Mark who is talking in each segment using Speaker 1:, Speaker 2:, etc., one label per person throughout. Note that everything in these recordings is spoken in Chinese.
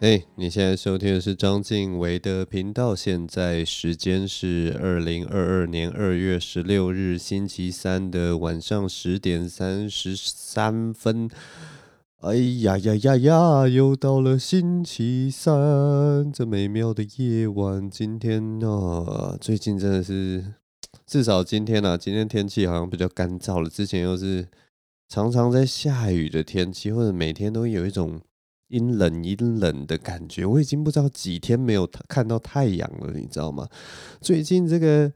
Speaker 1: 嘿，hey, 你现在收听的是张晋唯的频道。现在时间是二零二二年二月十六日星期三的晚上十点三十三分。哎呀呀呀呀，又到了星期三，这美妙的夜晚。今天啊，最近真的是，至少今天啊，今天天气好像比较干燥了。之前又是常常在下雨的天气，或者每天都有一种。阴冷阴冷的感觉，我已经不知道几天没有看到太阳了，你知道吗？最近这个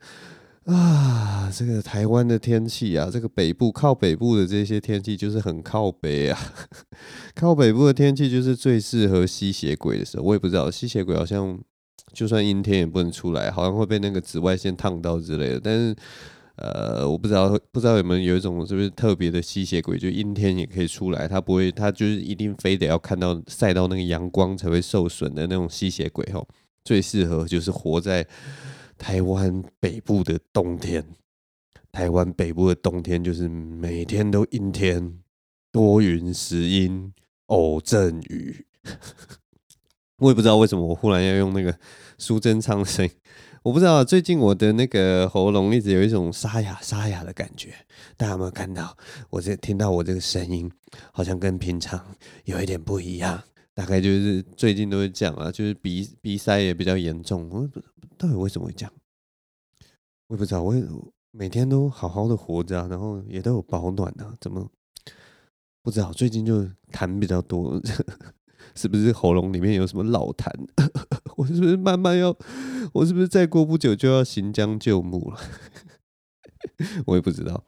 Speaker 1: 啊，这个台湾的天气啊，这个北部靠北部的这些天气就是很靠北啊，靠北部的天气就是最适合吸血鬼的时候。我也不知道吸血鬼好像就算阴天也不能出来，好像会被那个紫外线烫到之类的，但是。呃，我不知道，不知道有没有有一种是不是特别的吸血鬼，就阴天也可以出来，他不会，他就是一定非得要看到晒到那个阳光才会受损的那种吸血鬼吼，最适合就是活在台湾北部的冬天。台湾北部的冬天就是每天都阴天，多云时阴，偶阵雨。我也不知道为什么我忽然要用那个苏贞昌的声音。我不知道，最近我的那个喉咙一直有一种沙哑沙哑的感觉，大家有没有看到？我这听到我这个声音，好像跟平常有一点不一样。大概就是最近都会这样啊，就是鼻鼻塞也比较严重。我不到底为什么会这样？我也不知道，我每天都好好的活着，然后也都有保暖啊，怎么不知道？最近就痰比较多。是不是喉咙里面有什么老痰？我是不是慢慢要？我是不是再过不久就要行将就木了？我也不知道。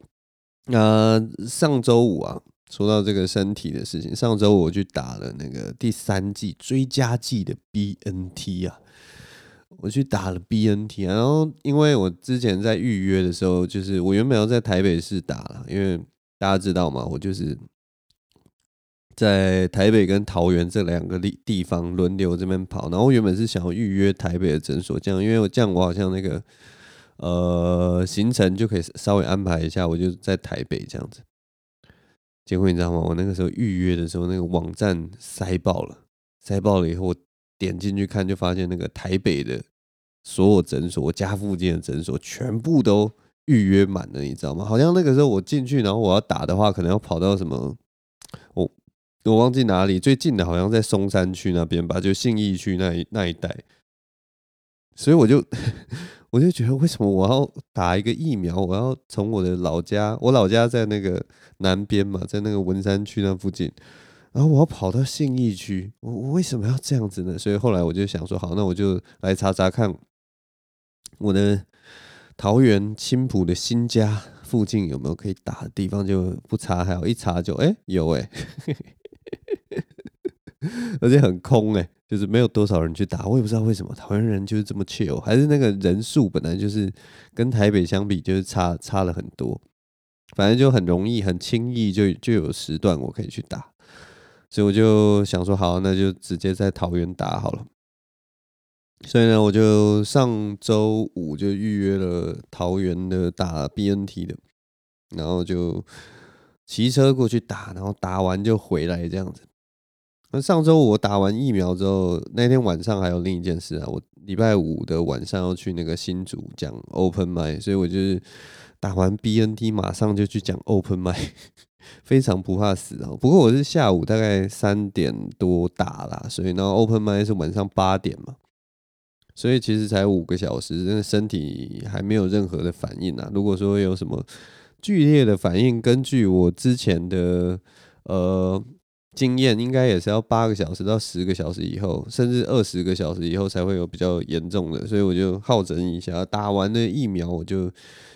Speaker 1: 那、上周五啊，说到这个身体的事情，上周五我去打了那个第三季追加剂的 BNT 啊，我去打了 BNT，然后因为我之前在预约的时候，就是我原本要在台北市打了，因为大家知道嘛，我就是。在台北跟桃园这两个地地方轮流这边跑，然后原本是想要预约台北的诊所，这样因为我这样我好像那个呃行程就可以稍微安排一下，我就在台北这样子。结果你知道吗？我那个时候预约的时候，那个网站塞爆了，塞爆了以后，我点进去看就发现那个台北的所有诊所，我家附近的诊所全部都预约满了，你知道吗？好像那个时候我进去，然后我要打的话，可能要跑到什么。我忘记哪里最近的，好像在松山区那边吧，就信义区那一那一带。所以我就 我就觉得，为什么我要打一个疫苗？我要从我的老家，我老家在那个南边嘛，在那个文山区那附近，然后我要跑到信义区，我我为什么要这样子呢？所以后来我就想说，好，那我就来查查看我的桃园青埔的新家附近有没有可以打的地方，就不查，还有一查就哎、有哎、而且很空哎、就是没有多少人去打，我也不知道为什么台湾人就是这么缺还是那个人数本来就是跟台北相比就是差差了很多，反正就很容易很轻易就就有时段我可以去打，所以我就想说好，那就直接在桃园打好了。所以呢，我就上周五就预约了桃园的打 BNT 的，然后就骑车过去打，然后打完就回来这样子。那上周我打完疫苗之后，那天晚上还有另一件事啊，我礼拜五的晚上要去那个新竹讲 Open m i 所以我就是打完 BNT 马上就去讲 Open m i 非常不怕死啊。不过我是下午大概三点多打啦，所以呢 Open m i 是晚上八点嘛，所以其实才五个小时，真的身体还没有任何的反应啊。如果说有什么剧烈的反应，根据我之前的呃。经验应该也是要八个小时到十个小时以后，甚至二十个小时以后才会有比较严重的，所以我就好整一下，打完了疫苗我就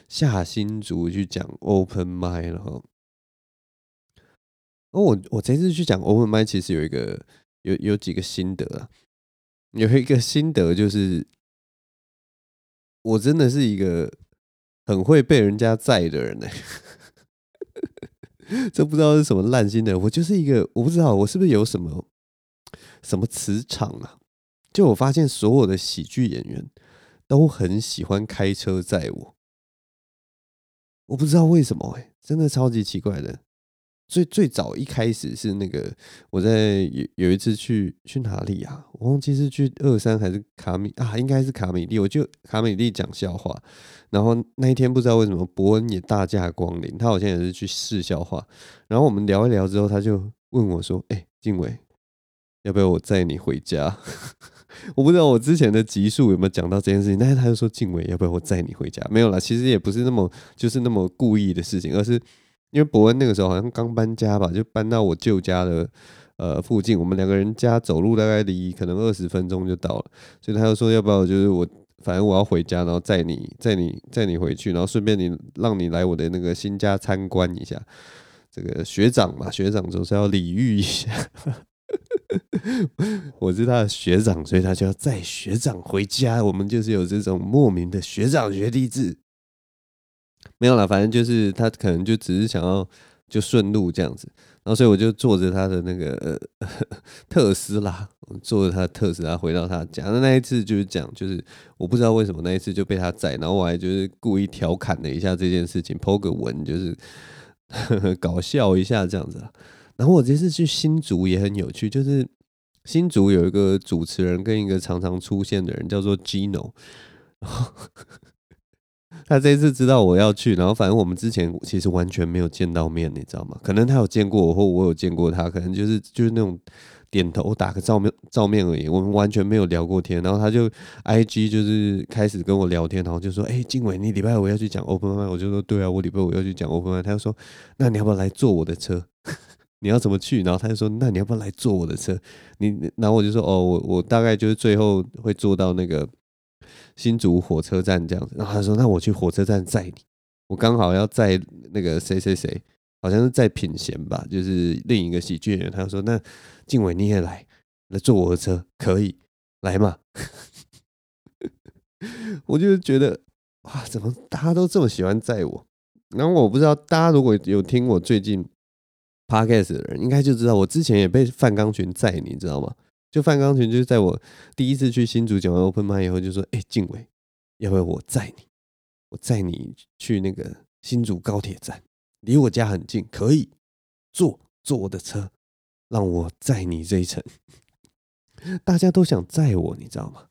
Speaker 1: 下新竹去讲 Open Mic 了哈。哦，我我这次去讲 Open Mic 其实有一个有有几个心得啊，有一个心得就是我真的是一个很会被人家载的人呢、这不知道是什么烂心的，我就是一个我不知道我是不是有什么什么磁场啊？就我发现所有的喜剧演员都很喜欢开车载我，我不知道为什么哎、真的超级奇怪的。最最早一开始是那个我在有有一次去去哪里啊？我忘记是去二三还是卡米啊？应该是卡米利。我就卡米利讲笑话，然后那一天不知道为什么伯恩也大驾光临，他好像也是去试笑话。然后我们聊一聊之后，他就问我说：“哎、欸，晋玮，要不要我载你回家？” 我不知道我之前的集数有没有讲到这件事情，但是他就说：“静伟，要不要我载你回家？”没有啦，其实也不是那么就是那么故意的事情，而是。因为伯恩那个时候好像刚搬家吧，就搬到我舅家的呃附近，我们两个人家走路大概离可能二十分钟就到了，所以他就说要不要就是我反正我要回家，然后载你载你载你回去，然后顺便你让你来我的那个新家参观一下。这个学长嘛，学长总是要礼遇一下，我是他的学长，所以他就要载学长回家。我们就是有这种莫名的学长学弟制。没有啦，反正就是他可能就只是想要就顺路这样子，然后所以我就坐着他的那个呃 特斯拉，坐着他的特斯拉回到他家。那那一次就是讲，就是我不知道为什么那一次就被他宰，然后我还就是故意调侃了一下这件事情，po 个文就是 搞笑一下这样子。然后我这次去新竹也很有趣，就是新竹有一个主持人跟一个常常出现的人叫做 Gino。他这一次知道我要去，然后反正我们之前其实完全没有见到面，你知道吗？可能他有见过我，或我有见过他，可能就是就是那种点头打个照面照面而已，我们完全没有聊过天。然后他就 IG 就是开始跟我聊天，然后就说：“哎，晋玮，你礼拜五要去讲 Open Mic？” 我就说：“对啊，我礼拜五要去讲 Open Mic。”他就说：“那你要不要来坐我的车？你要怎么去？”然后他就说：“那你要不要来坐我的车？”你然后我就说：“哦，我我大概就是最后会坐到那个。”新竹火车站这样子，然后他说：“那我去火车站载你，我刚好要载那个谁谁谁，好像是载品贤吧，就是另一个喜剧演员。”他说：“那静伟你也来，来坐我的车，可以来嘛？”我就觉得哇，怎么大家都这么喜欢载我？然后我不知道大家如果有听我最近 podcast 的人，应该就知道我之前也被范刚群载，你知道吗？就范钢群，就是在我第一次去新竹讲完 Open Mic 以后，就说：“哎、欸，晋玮，要不要我载你？我载你去那个新竹高铁站，离我家很近，可以坐坐我的车，让我载你这一程。”大家都想载我，你知道吗？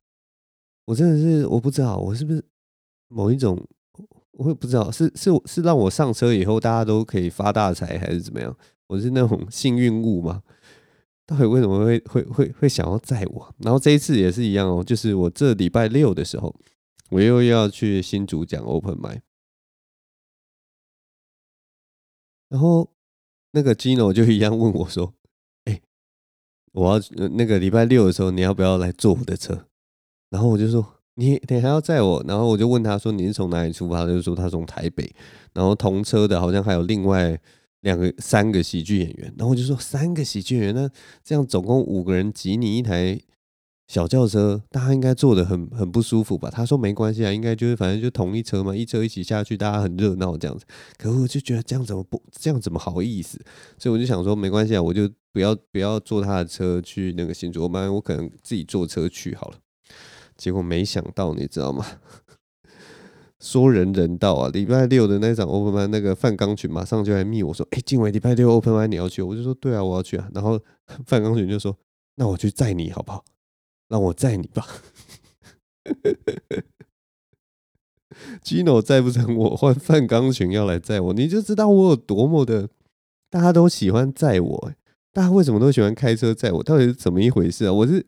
Speaker 1: 我真的是我不知道，我是不是某一种，我也不知道是是是让我上车以后大家都可以发大财，还是怎么样？我是那种幸运物吗？到底为什么会会会会想要载我？然后这一次也是一样哦，就是我这礼拜六的时候，我又要去新竹讲 Open m i 然后那个 Gino 就一样问我说：“哎，我要那个礼拜六的时候，你要不要来坐我的车？”然后我就说：“你你还要载我？”然后我就问他说：“你是从哪里出发？”他就说他从台北，然后同车的好像还有另外。两个、三个喜剧演员，然后我就说三个喜剧演员，那这样总共五个人挤你一台小轿车，大家应该坐得很很不舒服吧？他说没关系啊，应该就是反正就同一车嘛，一车一起下去，大家很热闹这样子。可我就觉得这样怎么不这样怎么好意思？所以我就想说没关系啊，我就不要不要坐他的车去那个新竹，我我可能自己坐车去好了。结果没想到，你知道吗？说人人道啊！礼拜六的那场 Open Mic，那个范钢群马上就来密我说：“哎、欸，晋玮，礼拜六 Open Mic 你要去？”我就说：“对啊，我要去啊。”然后 范钢群就说：“那我去载你好不好？让我载你吧。”Gino 载不成我，换范钢群要来载我，你就知道我有多么的，大家都喜欢载我。大家为什么都喜欢开车载我？到底是怎么一回事啊？我是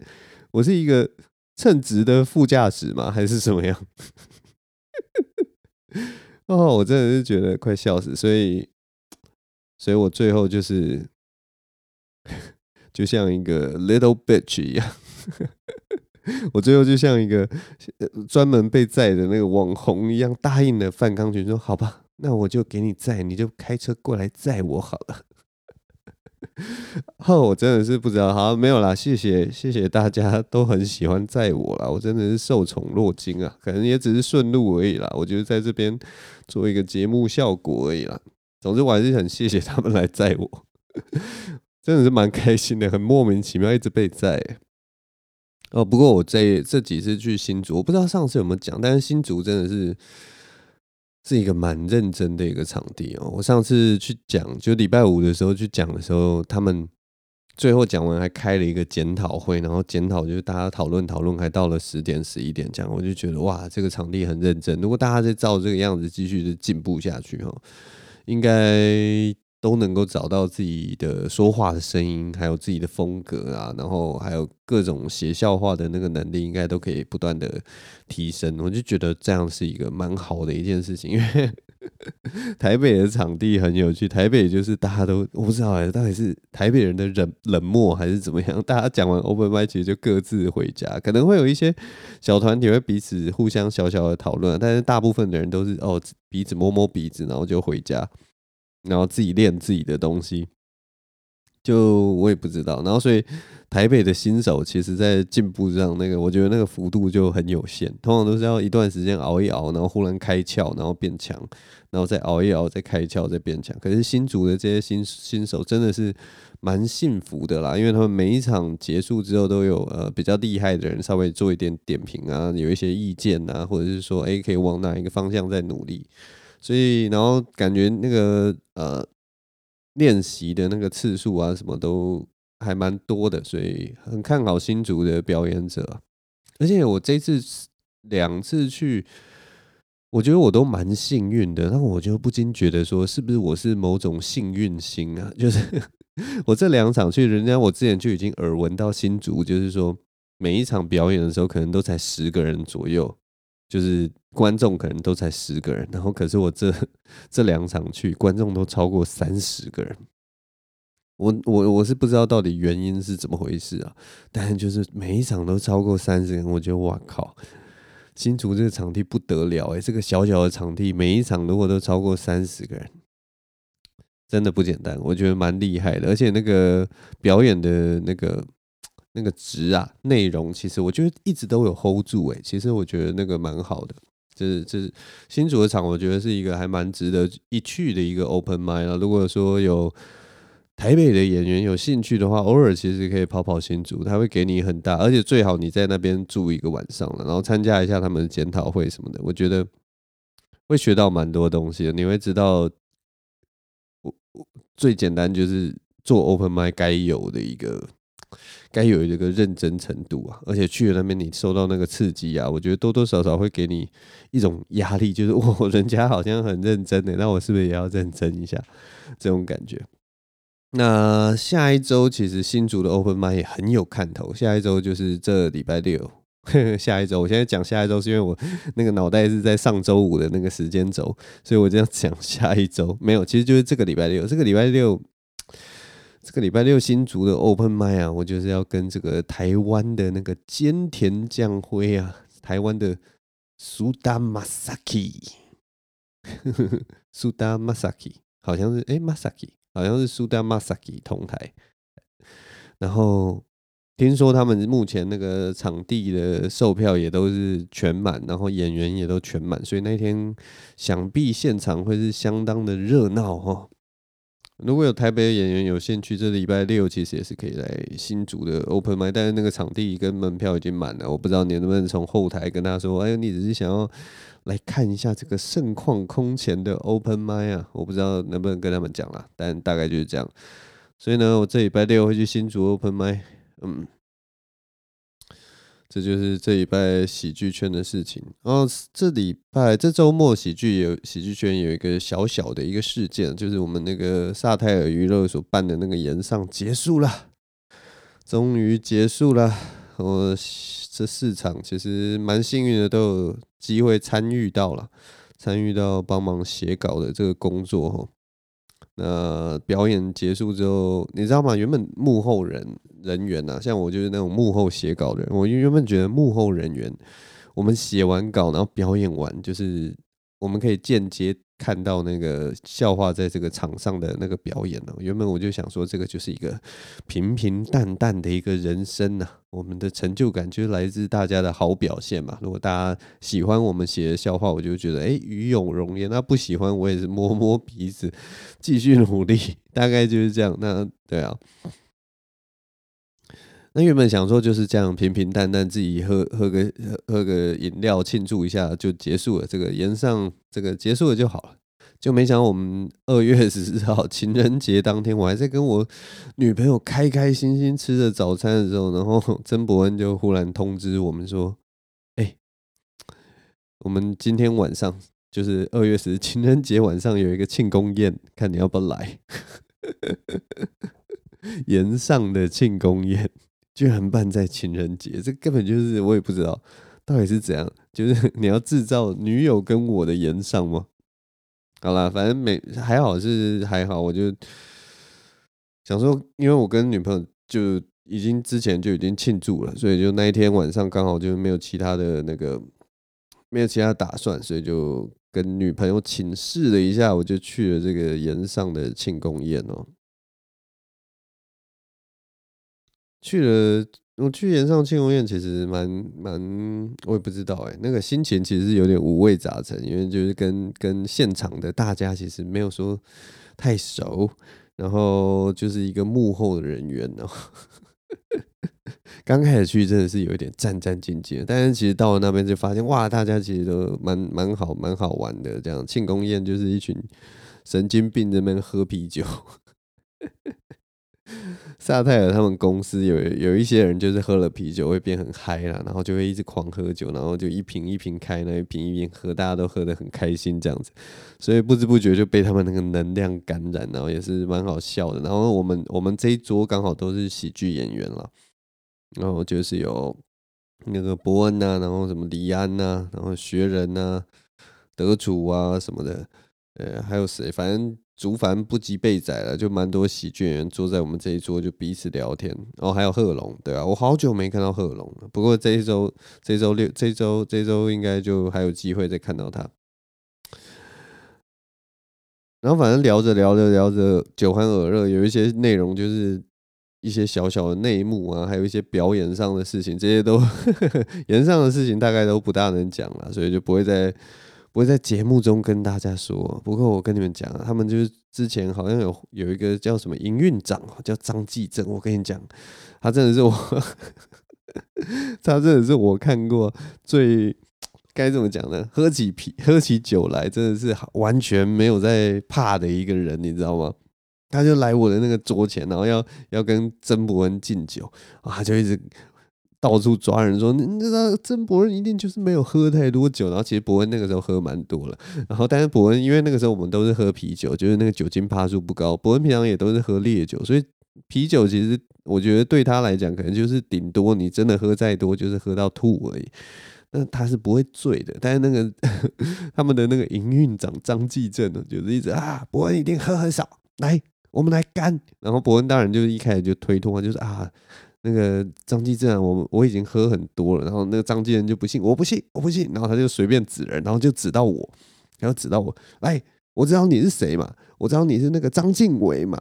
Speaker 1: 我是一个称职的副驾驶吗？还是什么样？哦，我真的是觉得快笑死，所以，所以我最后就是，就像一个 little bitch 一样，我最后就像一个专门被载的那个网红一样，答应了范康群说：“好吧，那我就给你载，你就开车过来载我好了。” 哦，我真的是不知道，好，没有啦，谢谢谢谢大家都很喜欢载我啦，我真的是受宠若惊啊，可能也只是顺路而已啦，我觉得在这边做一个节目效果而已啦。总之我还是很谢谢他们来载我，真的是蛮开心的，很莫名其妙一直被载。哦，不过我这这几次去新竹，我不知道上次有没有讲，但是新竹真的是。是一个蛮认真的一个场地哦。我上次去讲，就礼拜五的时候去讲的时候，他们最后讲完还开了一个检讨会，然后检讨就是大家讨论讨论，还到了十点十一点讲，我就觉得哇，这个场地很认真。如果大家再照这个样子继续的进步下去哈，应该。都能够找到自己的说话的声音，还有自己的风格啊，然后还有各种写笑话的那个能力，应该都可以不断的提升。我就觉得这样是一个蛮好的一件事情，因为 台北的场地很有趣。台北就是大家都我不知道哎，到底是台北人的冷冷漠还是怎么样？大家讲完 Open m i 其实就各自回家，可能会有一些小团体会彼此互相小小的讨论，但是大部分的人都是哦鼻子摸摸鼻子，然后就回家。然后自己练自己的东西，就我也不知道。然后所以台北的新手其实，在进步上，那个我觉得那个幅度就很有限，通常都是要一段时间熬一熬，然后忽然开窍，然后变强，然后再熬一熬，再开窍，再变强。可是新竹的这些新新手真的是蛮幸福的啦，因为他们每一场结束之后都有呃比较厉害的人稍微做一点点评啊，有一些意见啊，或者是说诶可以往哪一个方向再努力。所以，然后感觉那个呃练习的那个次数啊，什么都还蛮多的，所以很看好新竹的表演者。而且我这次两次去，我觉得我都蛮幸运的。那我就不禁觉得说，是不是我是某种幸运星啊？就是 我这两场去，人家我之前就已经耳闻到新竹，就是说每一场表演的时候，可能都才十个人左右。就是观众可能都才十个人，然后可是我这 这两场去，观众都超过三十个人。我我我是不知道到底原因是怎么回事啊，但是就是每一场都超过三十人，我觉得哇靠，新竹这个场地不得了哎，这个小小的场地，每一场如果都超过三十个人，真的不简单，我觉得蛮厉害的，而且那个表演的那个。那个值啊，内容其实我觉得一直都有 hold 住哎，其实我觉得那个蛮好的，就是就是新竹的场，我觉得是一个还蛮值得一去的一个 open mic 啊。如果说有台北的演员有兴趣的话，偶尔其实可以跑跑新竹，他会给你很大，而且最好你在那边住一个晚上了，然后参加一下他们的检讨会什么的，我觉得会学到蛮多东西的。你会知道，我我最简单就是做 open mic 该有的一个。该有一个认真程度啊，而且去了那边你受到那个刺激啊，我觉得多多少少会给你一种压力，就是 我，人家好像很认真的，那我是不是也要认真一下？这种感觉。那下一周其实新竹的 Open m i 也很有看头，下一周就是这礼拜六。下一周，我现在讲下一周是因为我那个脑袋是在上周五的那个时间轴，所以我这样讲下一周没有，其实就是这个礼拜六，这个礼拜六。这个礼拜六新竹的 Open m i 啊，我就是要跟这个台湾的那个菅田将晖啊，台湾的苏达马萨基，苏达马萨基好像是哎马萨基，好像是苏达马萨基同台。然后听说他们目前那个场地的售票也都是全满，然后演员也都全满，所以那天想必现场会是相当的热闹哈。如果有台北的演员有兴趣，这礼拜六其实也是可以来新竹的 Open Mic，但是那个场地跟门票已经满了，我不知道你能不能从后台跟他说，哎，你只是想要来看一下这个盛况空前的 Open Mic 啊，我不知道能不能跟他们讲啦，但大概就是这样。所以呢，我这礼拜六会去新竹 Open Mic，嗯。这就是这礼拜喜剧圈的事情。然后这礼拜这周末喜剧有喜剧圈有一个小小的一个事件，就是我们那个萨泰尔娱乐所办的那个演上结束了，终于结束了。我这四场其实蛮幸运的，都有机会参与到了，参与到帮忙写稿的这个工作哦。那表演结束之后，你知道吗？原本幕后人人员呐、啊，像我就是那种幕后写稿的人。我原本觉得幕后人员，我们写完稿，然后表演完，就是我们可以间接。看到那个笑话在这个场上的那个表演呢，原本我就想说，这个就是一个平平淡淡的一个人生呐。我们的成就感就是来自大家的好表现嘛。如果大家喜欢我们写的笑话，我就觉得诶，与有荣焉。那不喜欢，我也是摸摸鼻子，继续努力。大概就是这样。那对啊。那原本想说就是这样平平淡淡，自己喝喝个喝个饮料庆祝一下就结束了，这个延上这个结束了就好了。就没想到我们二月十四号情人节当天，我还在跟我女朋友开开心心吃着早餐的时候，然后 曾伯恩就忽然通知我们说：“哎，我们今天晚上就是二月十情人节晚上有一个庆功宴，看你要不要来。” 炎上的庆功宴。居然办在情人节，这根本就是我也不知道到底是怎样。就是 你要制造女友跟我的炎上吗？好啦，反正没还好是还好，我就想说，因为我跟女朋友就已经之前就已经庆祝了，所以就那一天晚上刚好就没有其他的那个没有其他打算，所以就跟女朋友请示了一下，我就去了这个炎上的庆功宴哦。去了，我去炎上庆功宴，其实蛮蛮，我也不知道哎，那个心情其实是有点五味杂陈，因为就是跟跟现场的大家其实没有说太熟，然后就是一个幕后的人员哦。刚开始去真的是有一点战战兢兢，但是其实到了那边就发现，哇，大家其实都蛮蛮好，蛮好玩的。这样庆功宴就是一群神经病在那边喝啤酒。萨泰尔他们公司有有一些人就是喝了啤酒会变很嗨啦，然后就会一直狂喝酒，然后就一瓶一瓶开，那一瓶一瓶喝，大家都喝得很开心这样子，所以不知不觉就被他们那个能量感染，然后也是蛮好笑的。然后我们我们这一桌刚好都是喜剧演员了，然后就是有那个伯恩呐，然后什么李安呐，然后学人呐，德楚啊什么的，呃，还有谁？反正。竹凡不及被宰了，就蛮多喜剧演员坐在我们这一桌，就彼此聊天。然后还有贺龙，对啊，我好久没看到贺龙了。不过这一周，这周六，这周这周应该就还有机会再看到他。然后反正聊着聊着聊着，酒酣耳热，有一些内容就是一些小小的内幕啊，还有一些表演上的事情，这些都 演上的事情大概都不大能讲了，所以就不会再。不会在节目中跟大家说，不过我跟你们讲，他们就是之前好像有有一个叫什么营运长，叫张继正。我跟你讲，他真的是我，他真的是我看过最该怎么讲呢？喝起啤，喝起酒来，真的是完全没有在怕的一个人，你知道吗？他就来我的那个桌前，然后要要跟曾博恩敬酒啊，就一直。到处抓人说，你知道曾伯恩一定就是没有喝太多酒，然后其实伯恩那个时候喝蛮多了，然后但是伯恩因为那个时候我们都是喝啤酒，就是那个酒精趴数不高，伯恩平常也都是喝烈酒，所以啤酒其实我觉得对他来讲可能就是顶多你真的喝再多就是喝到吐而已，那他是不会醉的。但是那个 他们的那个营运长张继正呢，就是一直啊伯恩一定喝很少，来我们来干，然后伯恩当然就是一开始就推脱，就是啊。那个张继正，我我已经喝很多了，然后那个张继正就不信，我不信，我不信，然后他就随便指人，然后就指到我，然后指到我，哎，我知道你是谁嘛，我知道你是那个张晋唯嘛，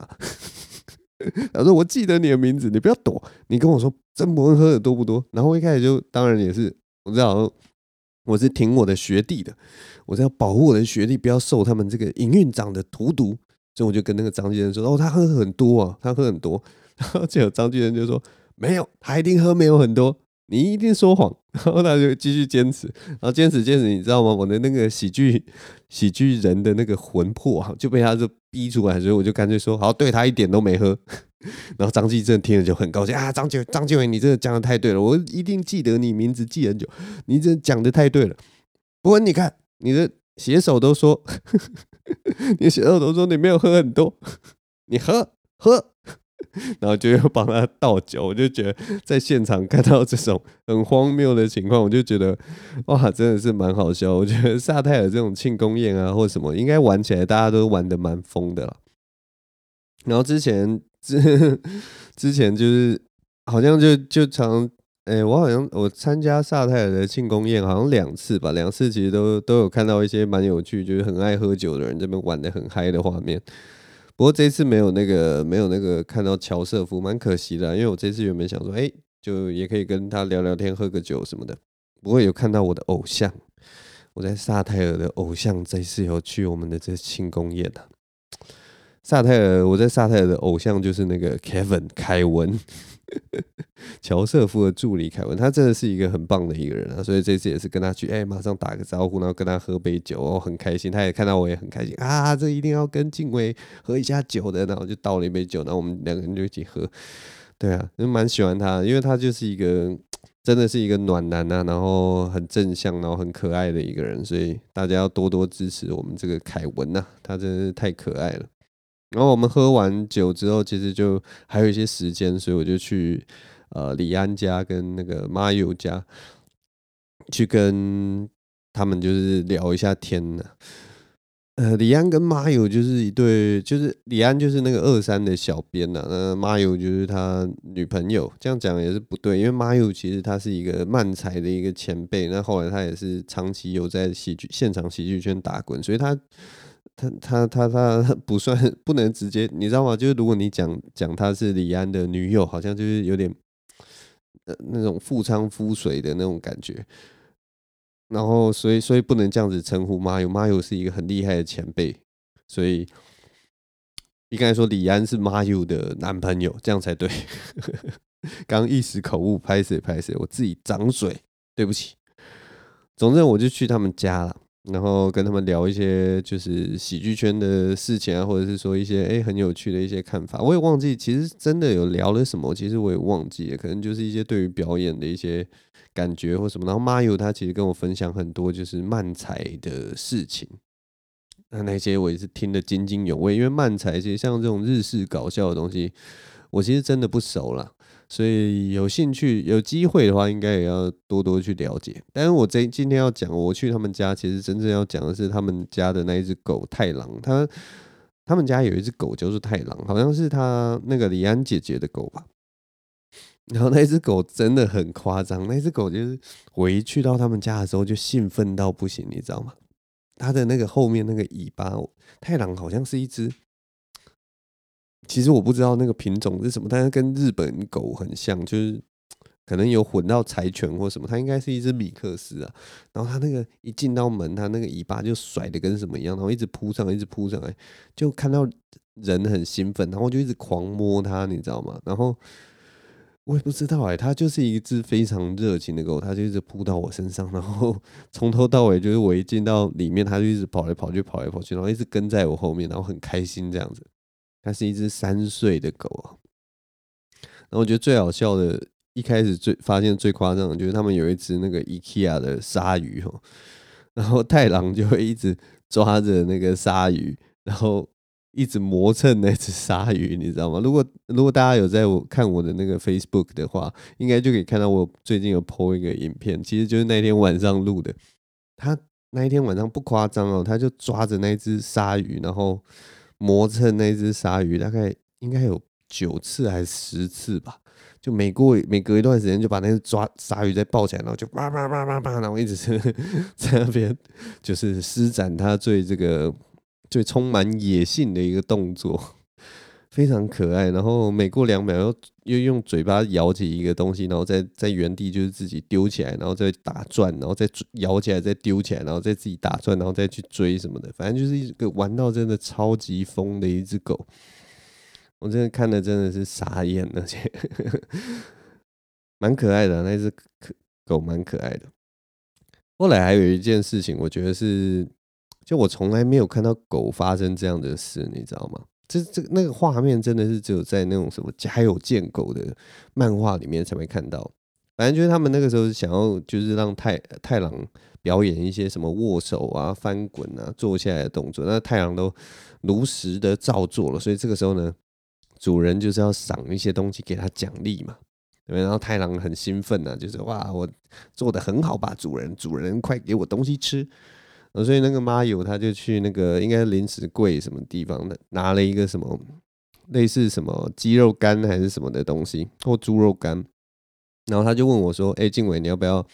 Speaker 1: 他说我记得你的名字，你不要躲，你跟我说曾博恩喝的多不多？然后一开始就当然也是，我知道我是挺我的学弟的，我是要保护我的学弟不要受他们这个营运长的荼毒，所以我就跟那个张继正说，哦，他喝很多啊，他喝很多，然后结果张继正就说。没有，他一定喝没有很多，你一定说谎。然后他就继续坚持，然后坚持坚持，你知道吗？我的那个喜剧喜剧人的那个魂魄就被他就逼出来，所以我就干脆说好，对他一点都没喝。然后张继正听了就很高兴啊，张继张继伟，你真的讲的太对了，我一定记得你名字记很久，你真的讲的太对了。不过你看你的写手都说，你写手都说你没有喝很多，你喝喝。然后就又帮他倒酒，我就觉得在现场看到这种很荒谬的情况，我就觉得哇，真的是蛮好笑。我觉得萨泰尔这种庆功宴啊，或什么，应该玩起来大家都玩得蛮疯的了。然后之前之之前就是好像就就常哎、我好像我参加萨泰尔的庆功宴，好像两次吧，两次其实都都有看到一些蛮有趣，就是很爱喝酒的人这边玩得很嗨的画面。不过这次没有那个没有那个看到乔瑟夫，蛮可惜的，因为我这次原本想说，哎，就也可以跟他聊聊天、喝个酒什么的。不过有看到我的偶像，我在萨泰尔的偶像这次有去我们的这庆功宴的。萨泰尔，我在萨泰尔的偶像就是那个 Kevin 凯文，乔瑟夫的助理凯文，他真的是一个很棒的一个人啊，所以这次也是跟他去，哎、马上打个招呼，然后跟他喝杯酒，哦，很开心，他也看到我也很开心啊，这一定要跟静伟喝一下酒的，然后就倒了一杯酒，然后我们两个人就一起喝，对啊，就蛮喜欢他，因为他就是一个真的是一个暖男啊，然后很正向，然后很可爱的一个人，所以大家要多多支持我们这个凯文呐、他真的是太可爱了。然后我们喝完酒之后，其实就还有一些时间，所以我就去呃李安家跟那个马友家去跟他们就是聊一下天呢。呃，李安跟马友就是一对，就是李安就是那个二三的小编呐，那马友就是他女朋友。这样讲也是不对，因为马友其实他是一个漫才的一个前辈，那后来他也是长期有在喜剧现场喜剧圈打滚，所以他。他他他他不算不能直接，你知道吗？就是如果你讲讲他是李安的女友，好像就是有点呃那种夫唱夫随的那种感觉。然后所以所以不能这样子称呼马友，马友是一个很厉害的前辈，所以应该说李安是马友的男朋友，这样才对。刚一时口误，拍谁拍谁，我自己掌嘴，对不起。总之我就去他们家了。然后跟他们聊一些就是喜剧圈的事情啊，或者是说一些诶很有趣的一些看法。我也忘记其实真的有聊了什么，其实我也忘记了，可能就是一些对于表演的一些感觉或什么。然后马友他其实跟我分享很多就是漫才的事情，那那些我也是听得津津有味，因为漫才其实像这种日式搞笑的东西，我其实真的不熟啦。所以有兴趣、有机会的话，应该也要多多去了解。但是我这今天要讲，我去他们家，其实真正要讲的是他们家的那一只狗太郎。他他们家有一只狗叫做太郎，好像是他那个李安姐姐的狗吧。然后那只狗真的很夸张，那只狗就是我一去到他们家的时候就兴奋到不行，你知道吗？它的那个后面那个尾巴，太郎好像是一只。其实我不知道那个品种是什么，但是跟日本狗很像，就是 可能有混到柴犬或什么。它应该是一只米克斯啊。然后它那个一进到门，它那个尾巴就甩的跟什么一样，然后一直扑上来，一直扑上来，就看到人很兴奋，然后就一直狂摸它，你知道吗？然后我也不知道哎、它就是一只非常热情的狗，它就一直扑到我身上，然后从头到尾就是我一进到里面，它就一直跑来跑去，跑来跑去，然后一直跟在我后面，然后很开心这样子。它是一只三岁的狗啊，然后我觉得最好笑的，一开始最发现最夸张的，就是他们有一只那个 IKEA 的鲨鱼哦，然后太郎就会一直抓着那个鲨鱼，然后一直磨蹭那只鲨鱼，你知道吗？如果如果大家有在我看我的那个 Facebook 的话，应该就可以看到我最近有 po 一个影片，其实就是那天晚上录的。他那一天晚上不夸张哦，他就抓着那只鲨鱼，然后。磨蹭那只鲨鱼，大概应该有九次还是十次吧。就每过每隔一段时间，就把那只抓鲨鱼再抱起来，然后就叭叭叭叭叭，然后一直是 在那边就是施展他最这个最充满野性的一个动作，非常可爱。然后每过两秒又又用嘴巴咬起一个东西，然后在在原地就是自己丢起来，然后再打转，然后再咬起来，再丢起来，然后再自己打转，然后再去追什么的。反正就是一个玩到真的超级疯的一只狗。我真的看的真的是傻眼，而且 蛮可爱的，那只狗蛮可爱的。后来还有一件事情，我觉得是，就我从来没有看到狗发生这样的事，你知道吗？这这个那个画面真的是只有在那种什么家有贱狗的漫画里面才会看到。反正就是他们那个时候想要就是让太太郎表演一些什么握手啊、翻滚啊、坐下来的动作，那太郎都如实的照做了，所以这个时候呢。主人就是要赏一些东西给他奖励嘛，然后太郎很兴奋呐，就是哇，我做的很好吧，主人，主人快给我东西吃。所以那个妈友他就去那个应该零食柜什么地方的，拿了一个什么类似什么鸡肉干还是什么的东西，或猪肉干，然后他就问我说：“哎，静伟，你要不要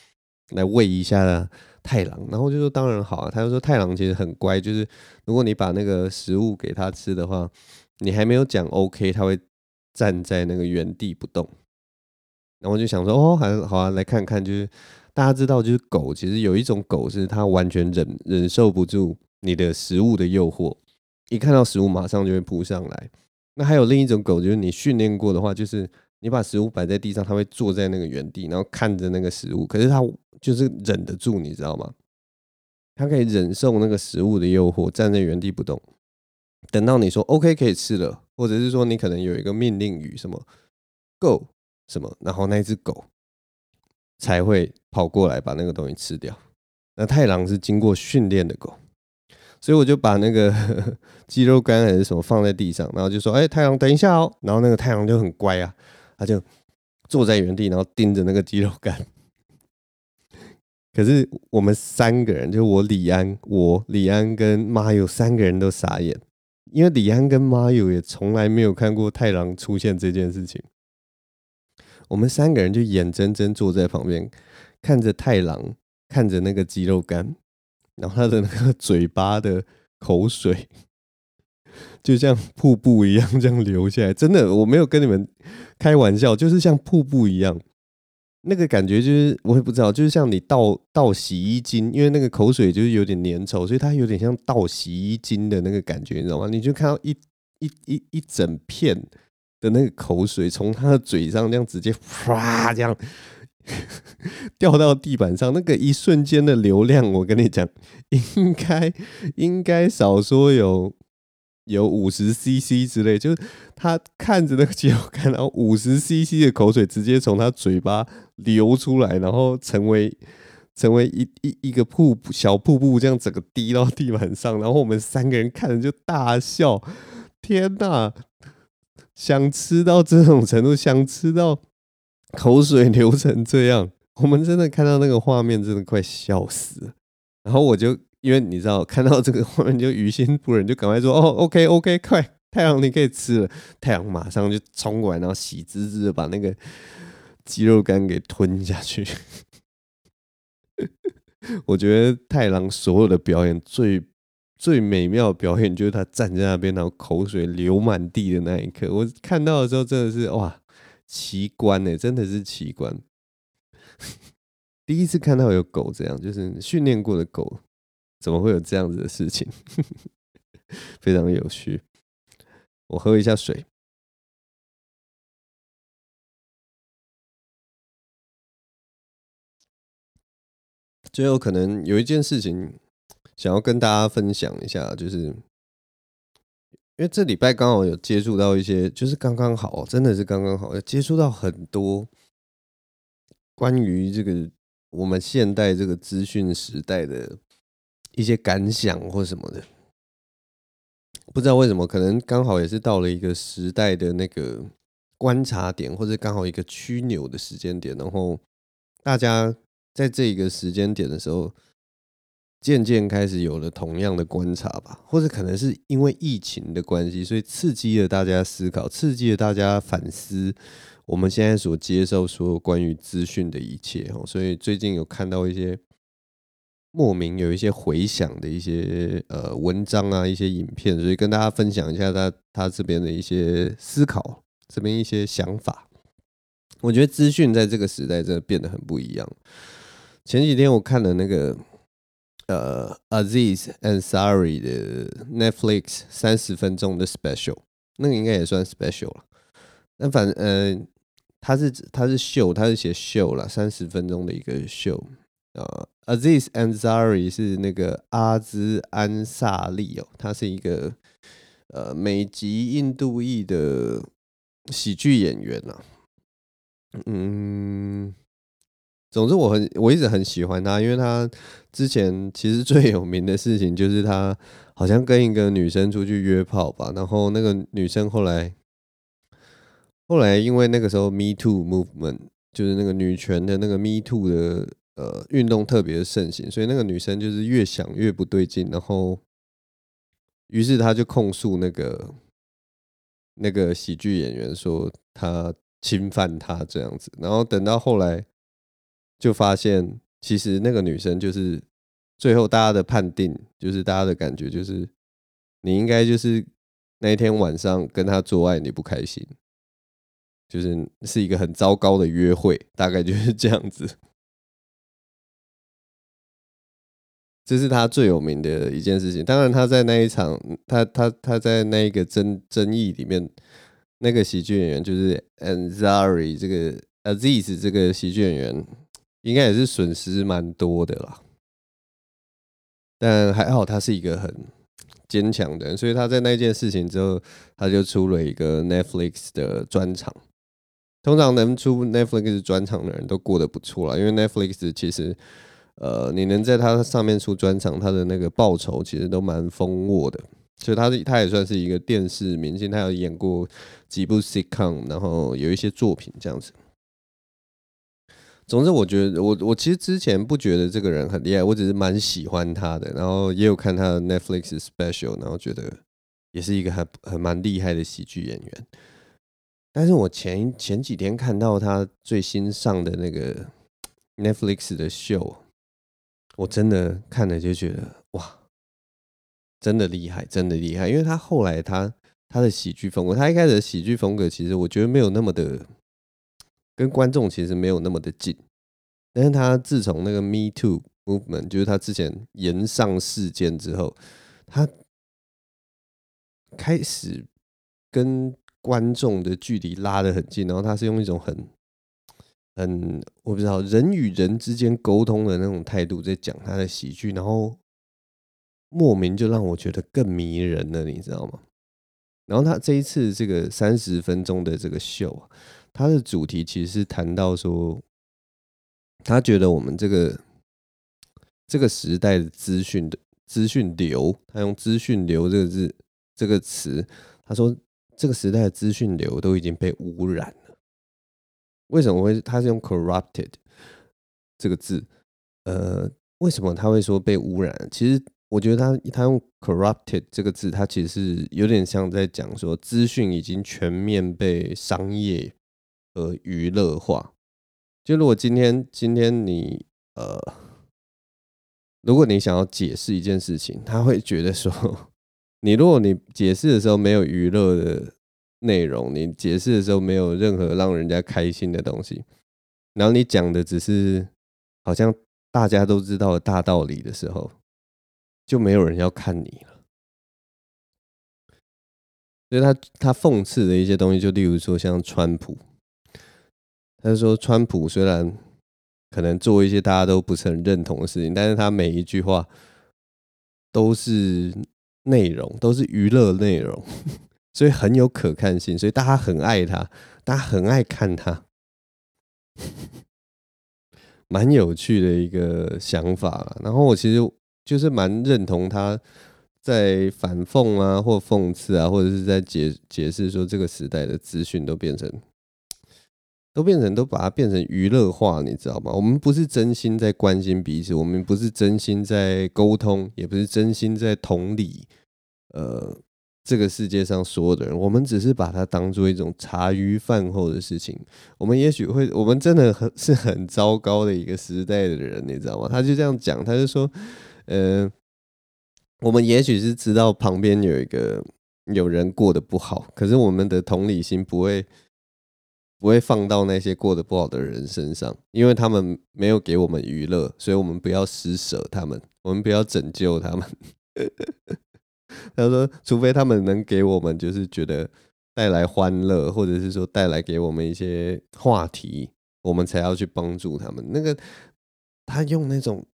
Speaker 1: 来喂一下太郎？”然后就说：“当然好啊。”他就说：“太郎其实很乖，就是如果你把那个食物给他吃的话。”你还没有讲 OK，他会站在那个原地不动。然后就想说，哦，还好啊，来看看。就是大家知道，就是狗其实有一种狗是它完全忍忍受不住你的食物的诱惑，一看到食物马上就会扑上来。那还有另一种狗，就是你训练过的话，就是你把食物摆在地上，它会坐在那个原地，然后看着那个食物。可是它就是忍得住，你知道吗？它可以忍受那个食物的诱惑，站在原地不动，等到你说 OK 可以吃了，或者是说你可能有一个命令语什么 Go 什么，然后那只狗才会跑过来把那个东西吃掉。那太郎是经过训练的狗。所以我就把那个 鸡肉干还是什么放在地上，然后就说：“哎，太郎，等一下哦。”然后那个太郎就很乖啊，他就坐在原地，然后盯着那个鸡肉干。可是我们三个人，就我李安、我李安跟妈友三个人都傻眼，因为李安跟妈友也从来没有看过太郎出现这件事情。我们三个人就眼睁睁坐在旁边，看着太郎，看着那个鸡肉干。然后他的那个嘴巴的口水，就像瀑布一样这样流下来，真的，我没有跟你们开玩笑，就是像瀑布一样，那个感觉就是我也不知道，就是像你倒倒洗衣精，因为那个口水就是有点粘稠，所以它有点像倒洗衣精的那个感觉，你知道吗？你就看到一一一一整片的那个口水从他的嘴上这样直接唰这样。掉到地板上，那个一瞬间的流量，我跟你讲，应该应该少说有有五十 CC 之类，就是他看着那个鸡肉干，然后五十 CC 的口水直接从他嘴巴流出来，然后成为成为一一一个瀑布小瀑布，这样整个滴到地板上，然后我们三个人看着就大笑，天哪，想吃到这种程度，想吃到。口水流成这样，我们真的看到那个画面，真的快笑死了。然后我就因为你知道，看到这个画面就于心不忍，就赶快说：“哦，OK OK，快，太阳你可以吃了。”太阳马上就冲过来，然后喜滋滋的把那个鸡肉干给吞下去。我觉得太郎所有的表演最最美妙的表演，就是他站在那边，然后口水流满地的那一刻。我看到的时候，真的是哇！奇观呢、真的是奇观。第一次看到有狗这样，就是训练过的狗，怎么会有这样子的事情？非常有趣。我喝一下水。最后，可能有一件事情想要跟大家分享一下，就是。因为这礼拜刚好有接触到一些，就是刚刚好，真的是刚刚好，接触到很多关于这个我们现代这个资讯时代的一些感想或什么的。不知道为什么，可能刚好也是到了一个时代的那个观察点，或者刚好一个枢纽的时间点，然后大家在这个时间点的时候。渐渐开始有了同样的观察吧，或者可能是因为疫情的关系，所以刺激了大家思考，刺激了大家反思我们现在所接受所有关于资讯的一切哦。所以最近有看到一些莫名有一些回响的一些呃文章啊，一些影片，所以跟大家分享一下他他这边的一些思考，这边一些想法。我觉得资讯在这个时代真的变得很不一样。前几天我看了那个。呃、，Aziz Ansari 的 Netflix 三十分钟的 special，那个应该也算 special 了。那反正，呃，他是他是秀，他是写秀了，三十分钟的一个秀。呃、，Aziz Ansari 是那个阿兹安萨利哦，他是一个呃美籍印度裔的喜剧演员呐、嗯。总之，我很我一直很喜欢他，因为他之前其实最有名的事情就是他好像跟一个女生出去约炮吧，然后那个女生后来后来因为那个时候 Me Too Movement 就是那个女权的那个 Me Too 的呃运动特别盛行，所以那个女生就是越想越不对劲，然后于是他就控诉那个那个喜剧演员说他侵犯他这样子，然后等到后来。就发现，其实那个女生就是最后大家的判定，就是大家的感觉，就是你应该就是那一天晚上跟他做爱你不开心，就是是一个很糟糕的约会，大概就是这样子。这是他最有名的一件事情。当然，他在那一场，他他他在那一个争争议里面，那个喜剧演员就是 Anzari 这个 Aziz 这个喜剧演员，应该也是损失蛮多的啦。但还好，他是一个很坚强的人，所以他在那件事情之后，他就出了一个 Netflix 的专场。通常能出 Netflix 专场的人都过得不错啦，因为 Netflix 其实，呃，你能在它上面出专场，它的那个报酬其实都蛮丰沃的。所以他是他也算是一个电视明星，他有演过几部 sitcom，然后有一些作品这样子。总之，我觉得我我其实之前不觉得这个人很厉害，我只是蛮喜欢他的，然后也有看他的 Netflix special，然后觉得也是一个很很蛮厉害的喜剧演员。但是我前前几天看到他最新上的那个 Netflix 的秀，我真的看了就觉得哇，真的厉害，真的厉害，因为他后来他他的喜剧风格，他一开始的喜剧风格其实我觉得没有那么的。跟观众其实没有那么的近，但是他自从那个 Me Too Movement，就是他之前延上事件之后，他开始跟观众的距离拉得很近，然后他是用一种很很我不知道人与人之间沟通的那种态度在讲他的喜剧，然后莫名就让我觉得更迷人了，你知道吗？然后他这一次这个三十分钟的这个秀。他的主题其实是谈到说，他觉得我们这个这个时代的资讯的资讯流，他用“资讯流”这个字这个词，他说这个时代的资讯流都已经被污染了。为什么会？他是用 “corrupted” 这个字，呃，为什么他会说被污染？其实我觉得他他用 “corrupted” 这个字，他其实是有点像在讲说，资讯已经全面被商业。和娱乐化，就如果今天今天你呃，如果你想要解释一件事情，他会觉得说，你如果你解释的时候没有娱乐的内容，你解释的时候没有任何让人家开心的东西，然后你讲的只是好像大家都知道的大道理的时候，就没有人要看你了。所以他他讽刺的一些东西，就例如说像川普。他说：“川普虽然可能做一些大家都不是很认同的事情，但是他每一句话都是内容，都是娱乐内容，所以很有可看性，所以大家很爱他，大家很爱看他，蛮有趣的一个想法。然后我其实就是蛮认同他在反讽啊，或讽刺啊，或者是在解解释说这个时代的资讯都变成。”都变成都把它变成娱乐化，你知道吗？我们不是真心在关心彼此，我们不是真心在沟通，也不是真心在同理，呃，这个世界上所有的人，我们只是把它当做一种茶余饭后的事情。我们也许会，我们真的很是很糟糕的一个时代的人，你知道吗？他就这样讲，他就说，呃，我们也许是知道旁边有一个有人过得不好，可是我们的同理心不会。不会放到那些过得不好的人身上，因为他们没有给我们娱乐，所以我们不要施舍他们，我们不要拯救他们。他说，除非他们能给我们，就是觉得带来欢乐，或者是说带来给我们一些话题，我们才要去帮助他们。那个他用那种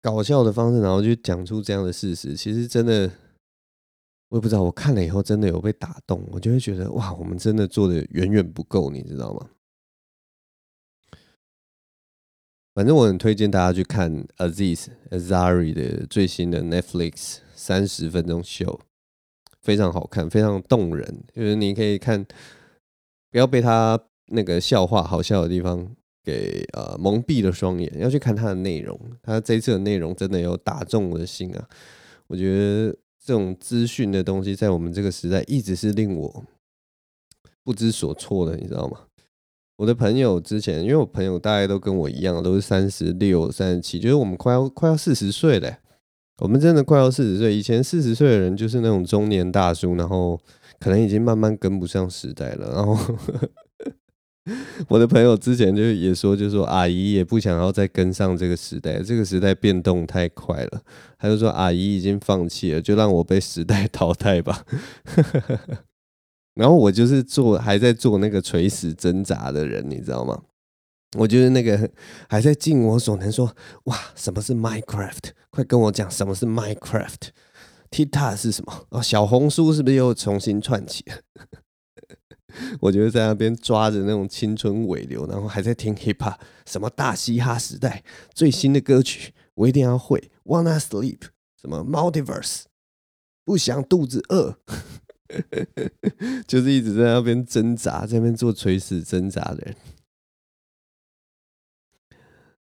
Speaker 1: 搞笑的方式，然后去讲出这样的事实，其实真的。我也不知道，我看了以后真的有被打动，我就会觉得哇，我们真的做的远远不够，你知道吗？反正我很推荐大家去看 Aziz Azari 的最新的 Netflix 三十分钟秀，非常好看，非常动人。就是你可以看，不要被他那个笑话好笑的地方给呃蒙蔽了双眼，要去看他的内容。他这一次的内容真的有打中我的心啊，我觉得。这种资讯的东西，在我们这个时代，一直是令我 不知所措的，你知道吗？我的朋友之前，因为我朋友大概都跟我一样，都是三十六、三十七，就是我们快要快要四十岁了。我们真的快要四十岁。以前四十岁的人就是那种中年大叔，然后可能已经慢慢跟不上时代了。然后 我的朋友之前就也说，就说阿姨也不想要再跟上这个时代，这个时代变动太快了。他就说阿姨已经放弃了，就让我被时代淘汰吧。然后我就是做还在做那个垂死挣扎的人，你知道吗？我就是那个还在尽我所能说，哇，什么是 Minecraft？快跟我讲什么是 Minecraft？TikTok 是什么？哦，小红书是不是又重新串起了？我觉得在那边抓着那种青春尾流，然后还在听 hip hop，什么大嘻哈时代最新的歌曲，我一定要会。Wanna sleep？什么 Multiverse？不想肚子饿，就是一直在那边挣扎，在那边做垂死挣扎的人。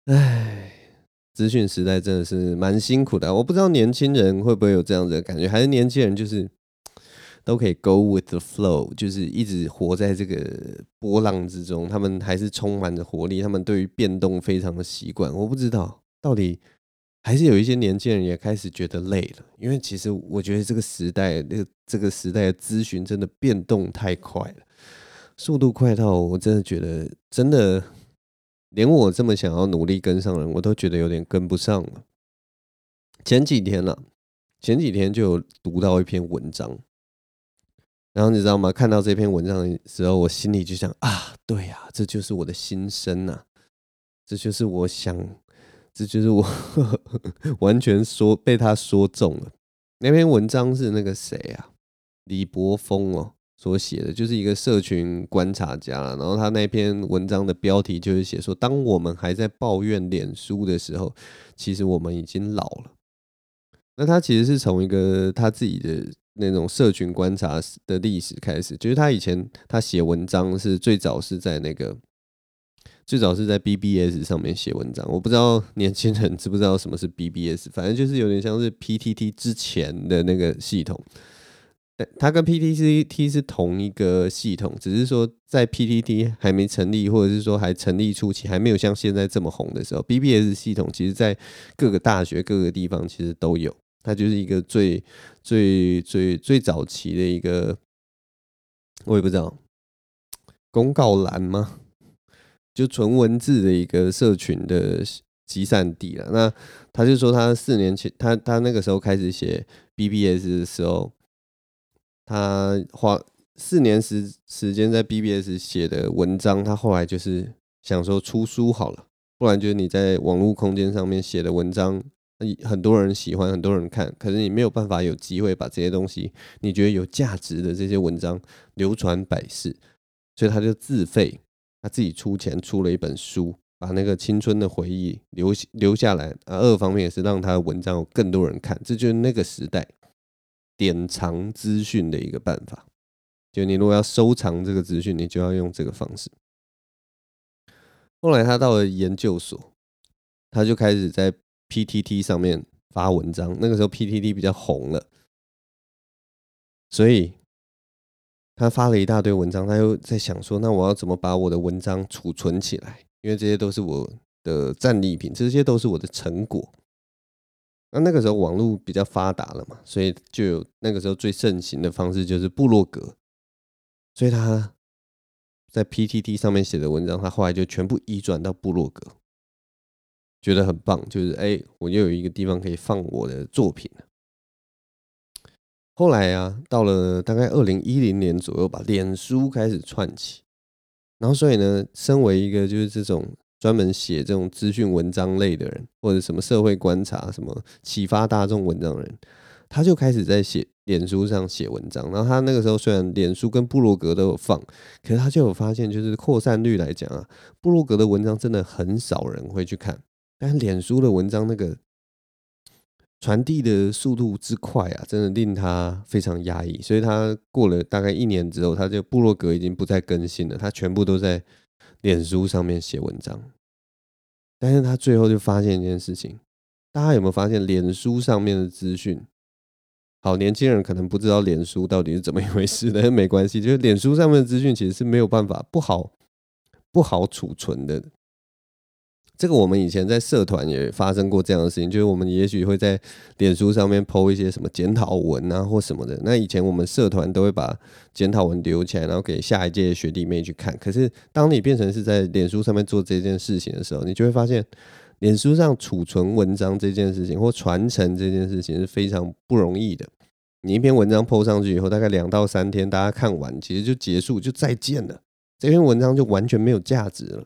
Speaker 1: 唉，资讯时代真的是蛮辛苦的。我不知道年轻人会不会有这样子的感觉，还是年轻人就是。都可以 go with the flow，就是一直活在这个波浪之中。他们还是充满着活力，他们对于变动非常的习惯。我不知道到底还是有一些年轻人也开始觉得累了，因为其实我觉得这个时代，这个这个时代的咨询真的变动太快了，速度快到我真的觉得，真的连我这么想要努力跟上人，我都觉得有点跟不上了。前几天了，前几天就有读到一篇文章。然后你知道吗？看到这篇文章的时候，我心里就想啊，对呀，这就是我的心声呐，这就是我想，这就是我 完全说被他说中了。那篇文章是那个谁啊，李博峰哦所写的，就是一个社群观察家。然后他那篇文章的标题就是写说，当我们还在抱怨脸书的时候，其实我们已经老了。那他其实是从一个他自己的。那种社群观察的历史开始，就是他以前他写文章是最早是在那个最早是在 BBS 上面写文章。我不知道年轻人知不知道什么是 BBS，反正就是有点像是 PTT 之前的那个系统。它跟 PTT 是同一个系统，只是说在 PTT 还没成立，或者是说还成立初期还没有像现在这么红的时候，BBS 系统其实在各个大学各个地方其实都有。它就是一个最最最最早期的一个，我也不知道公告栏吗？就纯文字的一个社群的集散地了。那他就说，他四年前，他他那个时候开始写 BBS 的时候，他花四年时时间在 BBS 写的文章，他后来就是想说出书好了，不然就是你在网络空间上面写的文章。很多人喜欢，很多人看，可是你没有办法有机会把这些东西，你觉得有价值的这些文章流传百世，所以他就自费，他自己出钱出了一本书，把那个青春的回忆留留下来。啊，二方面也是让他的文章有更多人看，这就是那个时代典藏资讯的一个办法。就你如果要收藏这个资讯，你就要用这个方式。后来他到了研究所，他就开始在。PTT 上面发文章，那个时候 PTT 比较红了，所以他发了一大堆文章。他又在想说，那我要怎么把我的文章储存起来？因为这些都是我的战利品，这些都是我的成果。那那个时候网络比较发达了嘛，所以就有那个时候最盛行的方式就是部落格。所以他在 PTT 上面写的文章，他后来就全部移转到部落格。觉得很棒，就是哎、我又有一个地方可以放我的作品。后来啊，到了大概二零一零年左右吧，脸书开始串起，然后所以呢，身为一个就是这种专门写这种资讯文章类的人，或者什么社会观察、什么启发大众文章的人，他就开始在写脸书上写文章。然后他那个时候虽然脸书跟部落格都有放，可是他就有发现，就是扩散率来讲啊，部落格的文章真的很少人会去看。但脸书的文章那个传递的速度之快啊，真的令他非常压抑。所以他过了大概一年之后，他就部落格已经不再更新了，他全部都在脸书上面写文章。但是他最后就发现一件事情，大家有没有发现脸书上面的资讯？好，年轻人可能不知道脸书到底是怎么一回事，但是没关系，就是脸书上面的资讯其实是没有办法不好不好储存的。这个我们以前在社团也发生过这样的事情，就是我们也许会在脸书上面 po 一些什么检讨文啊或什么的。那以前我们社团都会把检讨文留起来，然后给下一届学弟妹去看。可是当你变成是在脸书上面做这件事情的时候，你就会发现，脸书上储存文章这件事情或传承这件事情是非常不容易的。你一篇文章 po 上去以后，大概两到三天，大家看完其实就结束，就再见了。这篇文章就完全没有价值了。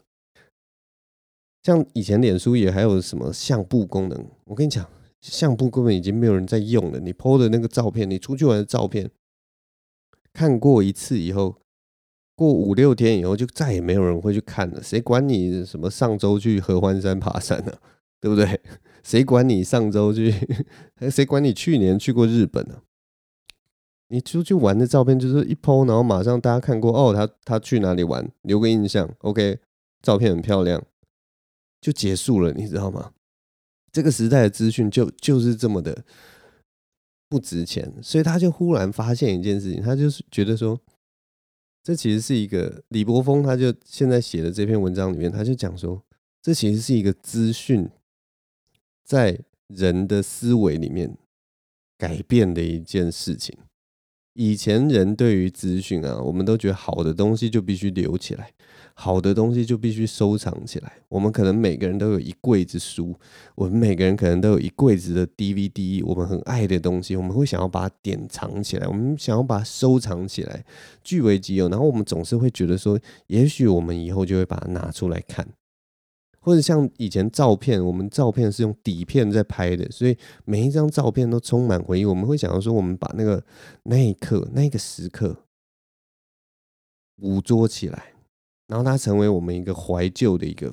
Speaker 1: 像以前脸书也还有什么相簿功能，我跟你讲，相簿根本已经没有人在用了。你 PO 的那个照片，你出去玩的照片，看过一次以后，过五六天以后就再也没有人会去看了。谁管你什么上周去合欢山爬山呢？对不对？谁管你上周去？谁管你去年去过日本呢？你出去玩的照片就是一 PO，然后马上大家看过哦，他他去哪里玩，留个印象，OK，照片很漂亮。就结束了，你知道吗？这个时代的资讯就就是这么的不值钱，所以他就忽然发现一件事情，他就是觉得说，这其实是一个李柏峰，他就现在写的这篇文章里面，他就讲说，这其实是一个资讯在人的思维里面改变的一件事情。以前人对于资讯啊，我们都觉得好的东西就必须留起来，好的东西就必须收藏起来。我们可能每个人都有一柜子书，我们每个人可能都有一柜子的 DVD，我们很爱的东西，我们会想要把它典藏起来，我们想要把它收藏起来，据为己有。然后我们总是会觉得说，也许我们以后就会把它拿出来看。或者像以前照片，我们照片是用底片在拍的，所以每一张照片都充满回忆。我们会想要说，我们把那个那一刻、那个时刻捕捉起来，然后它成为我们一个怀旧的一个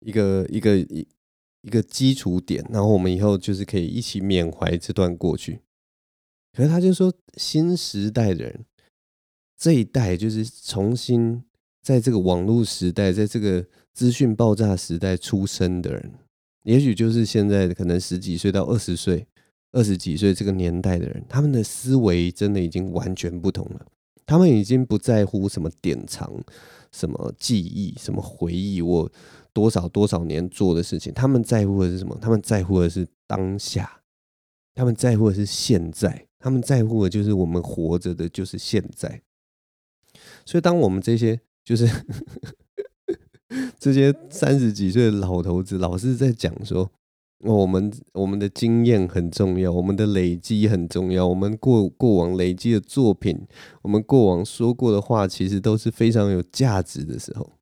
Speaker 1: 一个一个一一个基础点，然后我们以后就是可以一起缅怀这段过去。可是他就说，新时代的人这一代就是重新在这个网络时代，在这个。资讯爆炸时代出生的人，也许就是现在可能十几岁到二十岁、二十几岁这个年代的人，他们的思维真的已经完全不同了。他们已经不在乎什么典藏、什么记忆、什么回忆，我多少多少年做的事情。他们在乎的是什么？他们在乎的是当下，他们在乎的是现在，他们在乎的就是我们活着的就是现在。所以，当我们这些就是。这些三十几岁的老头子老是在讲说，我们我们的经验很重要，我们的累积很重要，我们过过往累积的作品，我们过往说过的话，其实都是非常有价值的时候。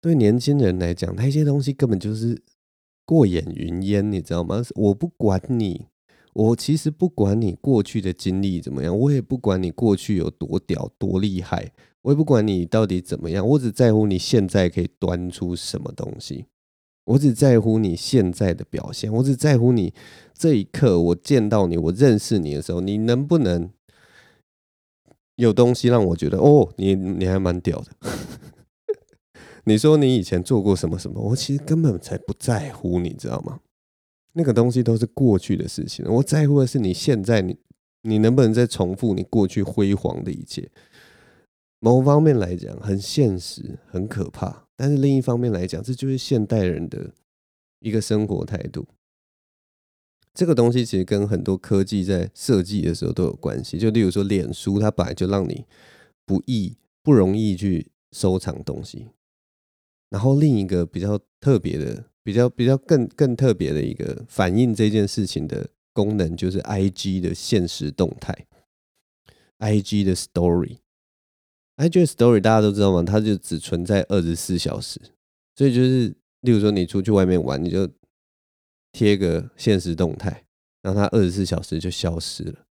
Speaker 1: 对年轻人来讲，那些东西根本就是过眼云烟，你知道吗？我不管你，我其实不管你过去的经历怎么样，我也不管你过去有多屌多厉害。我也不管你到底怎么样，我只在乎你现在可以端出什么东西。我只在乎你现在的表现，我只在乎你这一刻我见到你，我认识你的时候，你能不能有东西让我觉得哦，你你还蛮屌的。你说你以前做过什么什么，我其实根本才不在乎，你知道吗？那个东西都是过去的事情，我在乎的是你现在，你你能不能再重复你过去辉煌的一切。某方面来讲很现实，很可怕，但是另一方面来讲，这就是现代人的一个生活态度。这个东西其实跟很多科技在设计的时候都有关系。就例如说，脸书它本来就让你不易、不容易去收藏东西。然后另一个比较特别的、比较比较更更特别的一个反映这件事情的功能，就是 IG 的限时动态，IG 的 Story。IG Story 大家都知道吗？它就只存在二十四小时，所以就是，例如说你出去外面玩，你就贴个限时动态，然后它二十四小时就消失了。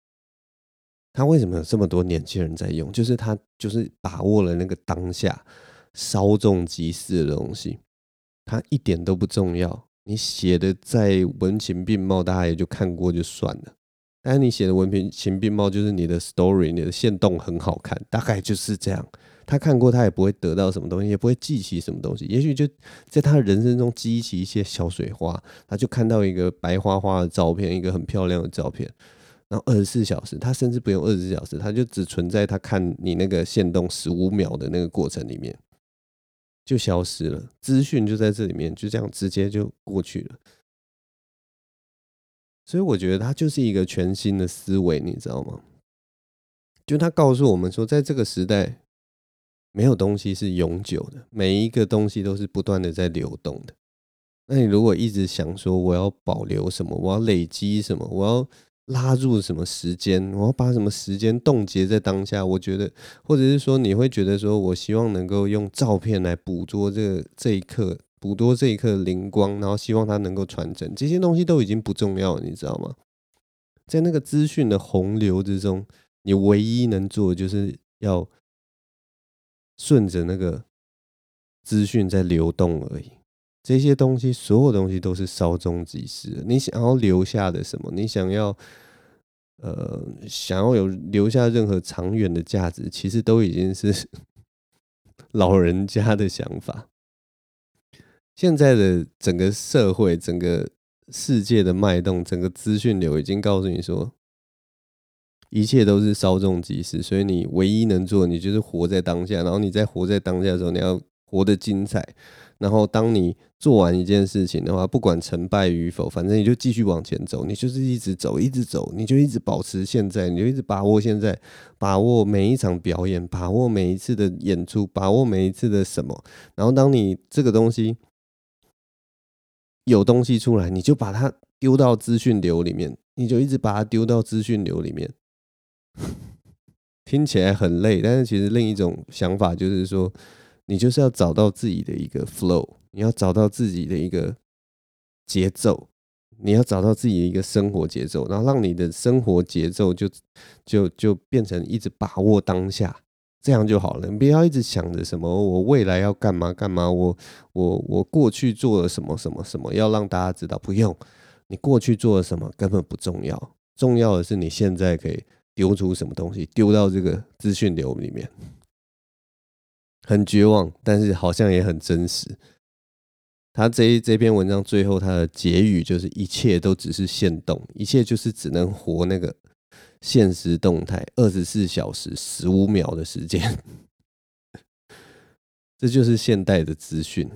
Speaker 1: 它为什么有这么多年轻人在用？就是它就是把握了那个当下稍纵即逝的东西，它一点都不重要。你写的再文情并茂，大家也就看过就算了。但是你写的文凭情并茂，就是你的 story，你的线动很好看，大概就是这样。他看过，他也不会得到什么东西，也不会记起什么东西。也许就在他人生中激起一些小水花，他就看到一个白花花的照片，一个很漂亮的照片。然后二十四小时，他甚至不用二十四小时，他就只存在他看你那个线动十五秒的那个过程里面。就消失了，资讯就在这里面，就这样直接就过去了。所以我觉得它就是一个全新的思维，你知道吗？就他告诉我们说，在这个时代，没有东西是永久的，每一个东西都是不断的在流动的。那你如果一直想说我要保留什么，我要累积什么，我要拉住什么时间，我要把什么时间冻结在当下，我觉得，或者是说你会觉得说我希望能够用照片来捕捉这个这一刻。捕捉这一刻灵光，然后希望它能够传承，这些东西都已经不重要了，你知道吗？在那个资讯的洪流之中，你唯一能做的就是要顺着那个资讯在流动而已。这些东西，所有东西都是稍纵即逝。你想要留下的什么？你想要呃，想要有留下任何长远的价值，其实都已经是 老人家的想法。现在的整个社会、整个世界的脉动、整个资讯流已经告诉你说，一切都是稍纵即逝。所以你唯一能做，你就是活在当下。然后你在活在当下的时候，你要活得精彩。然后当你做完一件事情的话，不管成败与否，反正你就继续往前走。你就是一直走，一直走，你就一直保持现在，你就一直把握现在，把握每一场表演，把握每一次的演出，把握每一次的什么。然后当你这个东西。有东西出来，你就把它丢到资讯流里面，你就一直把它丢到资讯流里面。听起来很累，但是其实另一种想法就是说，你就是要找到自己的一个 flow，你要找到自己的一个节奏，你要找到自己的一个生活节奏，然后让你的生活节奏就就就变成一直把握当下。这样就好了，你不要一直想着什么，我未来要干嘛干嘛，我我我过去做了什么什么什么，要让大家知道。不用，你过去做了什么根本不重要，重要的是你现在可以丢出什么东西，丢到这个资讯流里面。很绝望，但是好像也很真实。他这一这篇文章最后他的结语就是：一切都只是现动，一切就是只能活那个。现实动态，二十四小时十五秒的时间，这就是现代的资讯。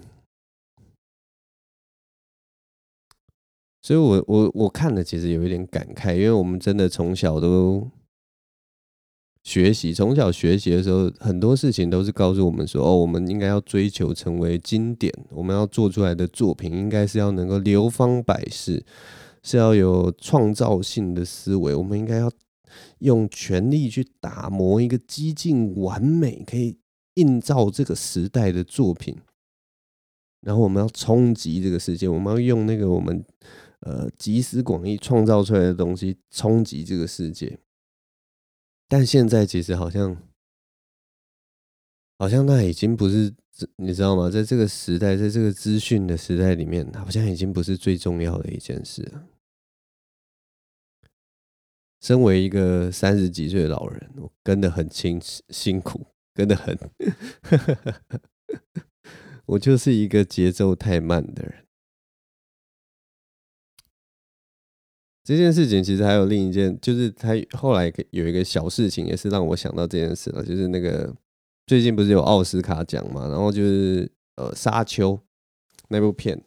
Speaker 1: 所以我我我看了，其实有一点感慨，因为我们真的从小都学习，从小学习的时候，很多事情都是告诉我们说，哦，我们应该要追求成为经典，我们要做出来的作品，应该是要能够流芳百世，是要有创造性的思维，我们应该要。用全力去打磨一个几近完美、可以映照这个时代的作品，然后我们要冲击这个世界，我们要用那个我们呃集思广益创造出来的东西冲击这个世界。但现在其实好像，好像那已经不是，你知道吗？在这个时代，在这个资讯的时代里面，好像已经不是最重要的一件事了。身为一个三十几岁的老人，我跟得很辛辛苦，跟得很，我就是一个节奏太慢的人。这件事情其实还有另一件，就是他后来有一个小事情，也是让我想到这件事了，就是那个最近不是有奥斯卡奖嘛，然后就是呃《沙丘》那部片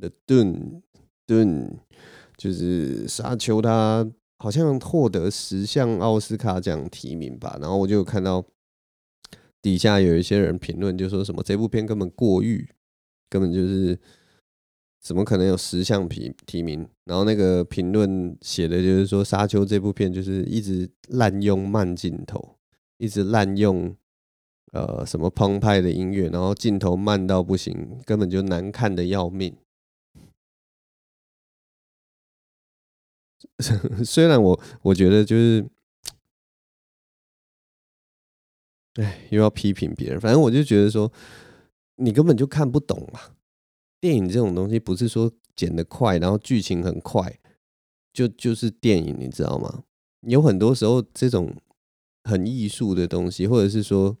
Speaker 1: 的《Dune》Dune，就是《沙丘》它。好像获得十项奥斯卡奖提名吧，然后我就看到底下有一些人评论，就说什么这部片根本过誉，根本就是怎么可能有十项提提名？然后那个评论写的就是说，《沙丘》这部片就是一直滥用慢镜头，一直滥用呃什么澎湃的音乐，然后镜头慢到不行，根本就难看得要命。虽然我我觉得就是，哎，又要批评别人，反正我就觉得说，你根本就看不懂嘛。电影这种东西不是说剪得快，然后剧情很快，就就是电影，你知道吗？有很多时候这种很艺术的东西，或者是说，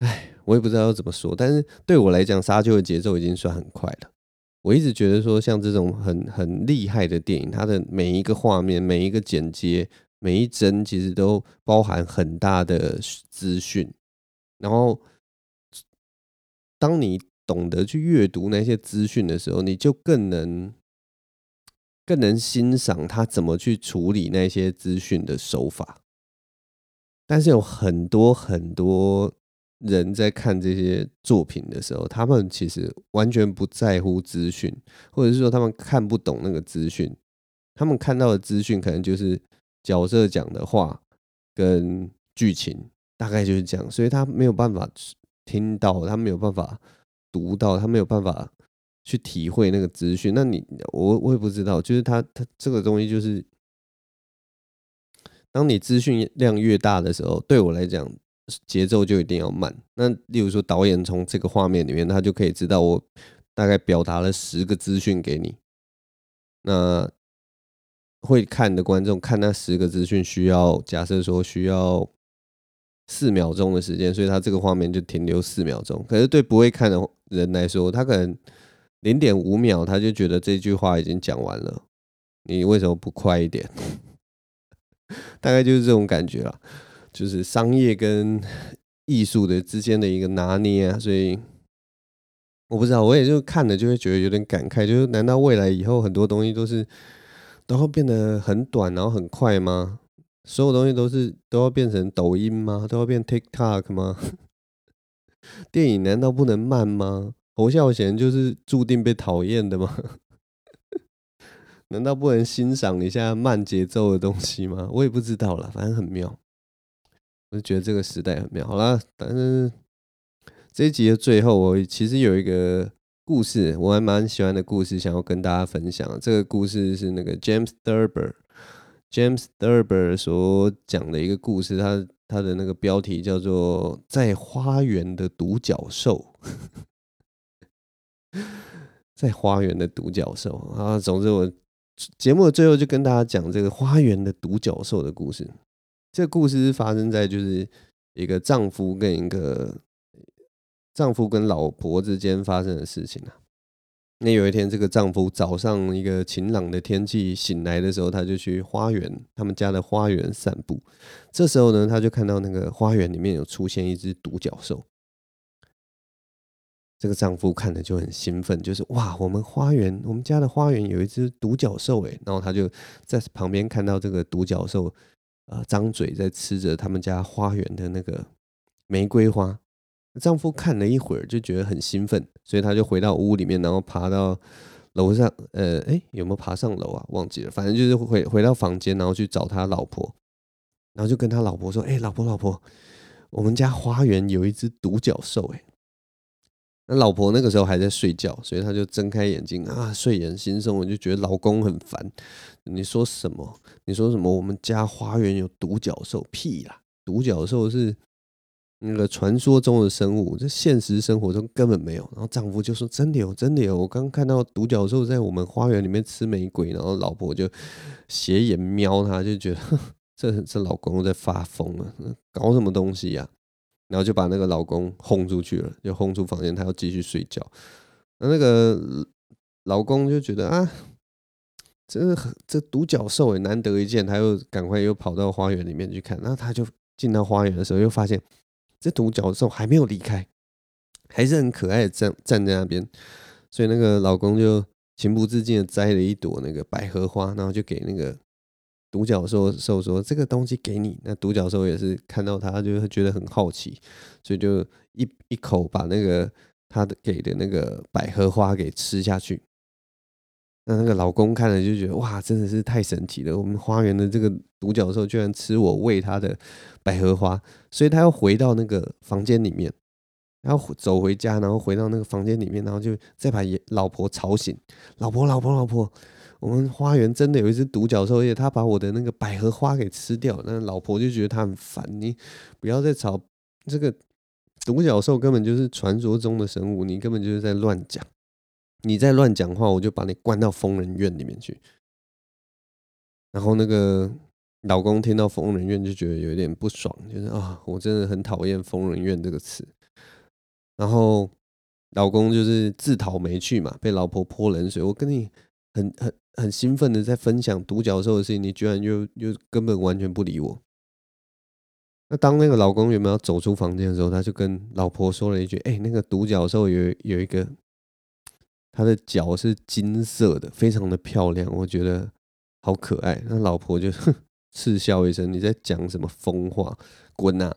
Speaker 1: 哎，我也不知道要怎么说，但是对我来讲，《沙丘》的节奏已经算很快了。我一直觉得说，像这种很很厉害的电影，它的每一个画面、每一个剪接、每一帧，其实都包含很大的资讯。然后当你懂得去阅读那些资讯的时候，你就更能更能欣赏他怎么去处理那些资讯的手法。但是有很多很多人在看这些作品的时候，他们其实完全不在乎资讯，或者是说他们看不懂那个资讯，他们看到的资讯可能就是角色讲的话跟剧情，大概就是这样，所以他没有办法听到，他没有办法读到，他没有办法去体会那个资讯。那你我我也不知道，就是他他这个东西就是，当你资讯量越大的时候，对我来讲。节奏就一定要慢。那例如说，导演从这个画面里面，他就可以知道我大概表达了十个资讯给你。那会看的观众看那十个资讯，需要假设说需要四秒钟的时间，所以他这个画面就停留四秒钟。可是对不会看的人来说，他可能零点五秒，他就觉得这句话已经讲完了。你为什么不快一点？大概就是这种感觉了。就是商业跟艺术的之间的一个拿捏啊，所以我不知道，我也就看了就会觉得有点感慨，就是难道未来以后很多东西都是都会变得很短，然后很快吗？所有东西都是都要变成抖音吗？都要变 TikTok 吗？电影难道不能慢吗？侯孝贤就是注定被讨厌的吗？难道不能欣赏一下慢节奏的东西吗？我也不知道啦，反正很妙。我就觉得这个时代很妙。好啦，但是这一集的最后，我其实有一个故事，我还蛮喜欢的故事，想要跟大家分享。这个故事是那个 James Thurber，James Thurber 所讲的一个故事。他他的那个标题叫做《在花园的独角兽》。在花园的独角兽啊，总之我节目的最后就跟大家讲这个花园的独角兽的故事。这故事是发生在就是一个丈夫跟一个丈夫跟老婆之间发生的事情啊。那有一天，这个丈夫早上一个晴朗的天气醒来的时候，他就去花园，他们家的花园散步。这时候呢，他就看到那个花园里面有出现一只独角兽。这个丈夫看了就很兴奋，就是哇，我们花园，我们家的花园有一只独角兽诶。然后他就在旁边看到这个独角兽。呃，张嘴在吃着他们家花园的那个玫瑰花。丈夫看了一会儿，就觉得很兴奋，所以他就回到屋里面，然后爬到楼上。呃，哎，有没有爬上楼啊？忘记了，反正就是回回到房间，然后去找他老婆，然后就跟他老婆说：“哎，老婆，老婆，我们家花园有一只独角兽。”哎。那老婆那个时候还在睡觉，所以她就睁开眼睛啊，睡眼惺忪，我就觉得老公很烦。你说什么？你说什么？我们家花园有独角兽？屁啦！独角兽是那个传说中的生物，这现实生活中根本没有。然后丈夫就说：“真的有，真的有！我刚看到独角兽在我们花园里面吃玫瑰。”然后老婆就斜眼瞄他，就觉得 这这老公在发疯了，搞什么东西呀？然后就把那个老公轰出去了，就轰出房间，他要继续睡觉。那那个老公就觉得啊，这这独角兽也难得一见，他又赶快又跑到花园里面去看。然后他就进到花园的时候，又发现这独角兽还没有离开，还是很可爱的站站在那边。所以那个老公就情不自禁的摘了一朵那个百合花，然后就给那个。独角兽兽说：“这个东西给你。”那独角兽也是看到他，就会觉得很好奇，所以就一一口把那个他的给的那个百合花给吃下去。那那个老公看了就觉得：“哇，真的是太神奇了！我们花园的这个独角兽居然吃我喂他的百合花。”所以他要回到那个房间里面，然后走回家，然后回到那个房间里面，然后就再把老婆吵醒：“老婆，老婆，老婆。”我们花园真的有一只独角兽，而且他把我的那个百合花给吃掉。那老婆就觉得他很烦，你不要再吵。这个独角兽根本就是传说中的神物，你根本就是在乱讲。你在乱讲话，我就把你关到疯人院里面去。然后那个老公听到疯人院就觉得有点不爽，就是啊，我真的很讨厌疯人院这个词。然后老公就是自讨没趣嘛，被老婆泼冷水。我跟你。很很很兴奋的在分享独角兽的事情，你居然又又根本完全不理我。那当那个老公原本要走出房间的时候，他就跟老婆说了一句：“哎、那个独角兽有有一个，它的脚是金色的，非常的漂亮，我觉得好可爱。”那老婆就 哼嗤笑一声：“你在讲什么疯话？滚呐！”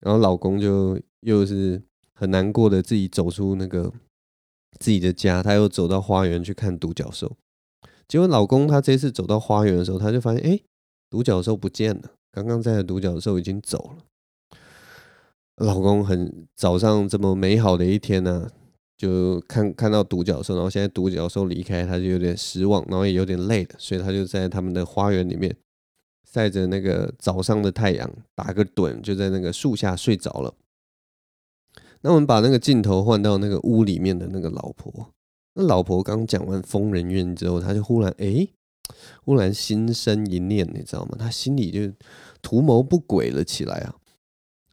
Speaker 1: 然后老公就又是很难过的自己走出那个自己的家，他又走到花园去看独角兽。结果老公他这次走到花园的时候，他就发现：“哎、独角兽不见了。”刚刚在的独角兽已经走了，老公很早上这么美好的一天呢、就看看到独角兽，然后现在独角兽离开，他就有点失望，然后也有点累了，所以他就在他们的花园里面晒着那个早上的太阳，打个盹，就在那个树下睡着了。那我们把那个镜头换到那个屋里面的那个老婆，那老婆刚讲完疯人院之后，他就忽然哎。忽然心生一念，你知道吗？他心里就图谋不轨了起来啊！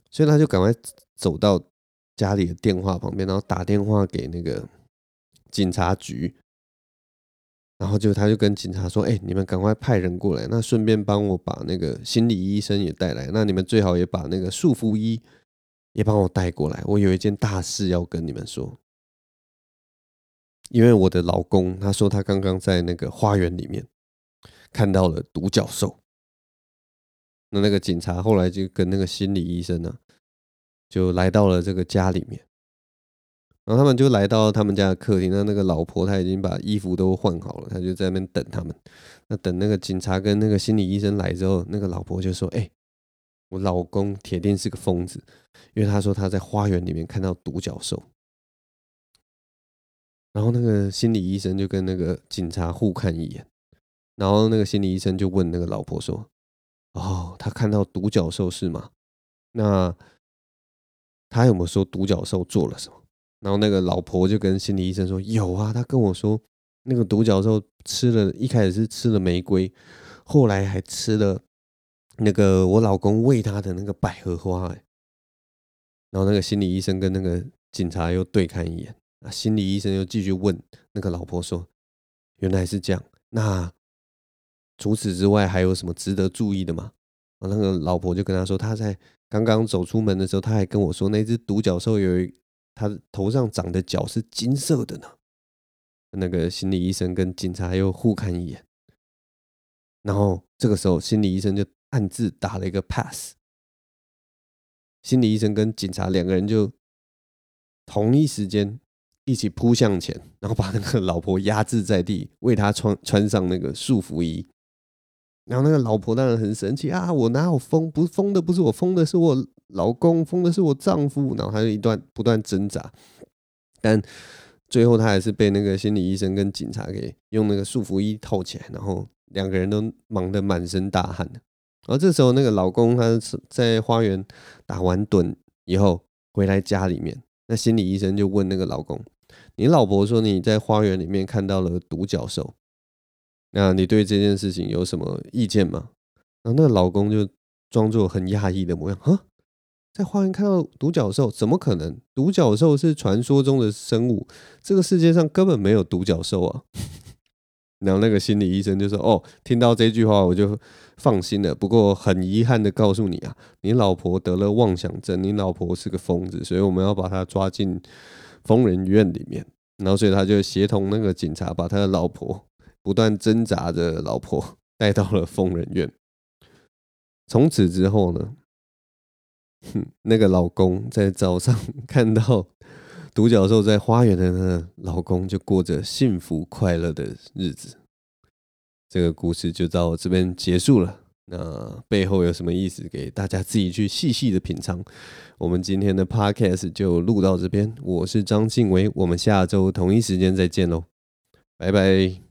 Speaker 1: 所以他就赶快走到家里的电话旁边，然后打电话给那个警察局，然后就他就跟警察说：“哎，你们赶快派人过来，那顺便帮我把那个心理医生也带来，那你们最好也把那个束缚衣也帮我带过来，我有一件大事要跟你们说。”因为我的老公他说他刚刚在那个花园里面。看到了独角兽，那那个警察后来就跟那个心理医生呢、啊，就来到了这个家里面，然后他们就来到他们家的客厅。那那个老婆她已经把衣服都换好了，她就在那边等他们。那等那个警察跟那个心理医生来之后，那个老婆就说：“哎，我老公铁定是个疯子，因为他说他在花园里面看到独角兽。”然后那个心理医生就跟那个警察互看一眼。然后那个心理医生就问那个老婆说：“哦，他看到独角兽是吗？那他有没有说独角兽做了什么？”然后那个老婆就跟心理医生说：“有啊，他跟我说，那个独角兽吃了一开始是吃了玫瑰，后来还吃了那个我老公喂他的那个百合花。”，然后那个心理医生跟那个警察又对看一眼，啊，心理医生又继续问那个老婆说：“原来是这样，那？”除此之外，还有什么值得注意的吗？啊那个老婆就跟他说，他在刚刚走出门的时候，他还跟我说，那只独角兽有一，他头上长的角是金色的呢。那个心理医生跟警察又互看一眼，然后这个时候心理医生就暗自打了一个 pass。心理医生跟警察两个人就同一时间。一起扑向前，然后把那个老婆压制在地，为他穿穿上那个束缚衣。然后那个老婆当然很生气啊！我哪有疯？不疯的，不是我疯的，是我老公疯的，是我丈夫。然后他就一段不断挣扎，但最后他还是被那个心理医生跟警察给用那个束缚衣套起来，然后两个人都忙得满身大汗。然后这时候那个老公他在花园打完盹以后回来家里面，那心理医生就问那个老公。你老婆说你在花园里面看到了独角兽，那你对这件事情有什么意见吗？然后那个老公就装作很讶异的模样，啊，在花园看到独角兽，怎么可能？独角兽是传说中的生物，这个世界上根本没有独角兽啊。然后那个心理医生就说：“哦，听到这句话我就放心了。不过很遗憾的告诉你啊，你老婆得了妄想症，你老婆是个疯子，所以我们要把她抓进。”疯人院里面，然后所以他就协同那个警察，把他的老婆不断挣扎的老婆带到了疯人院。从此之后呢，哼，那个老公在早上看到独角兽在花园的那个老公，就过着幸福快乐的日子。这个故事就到这边结束了。那背后有什么意思？给大家自己去细细的品尝。我们今天的 podcast 就录到这边，我是张静伟，我们下周同一时间再见喽，拜拜。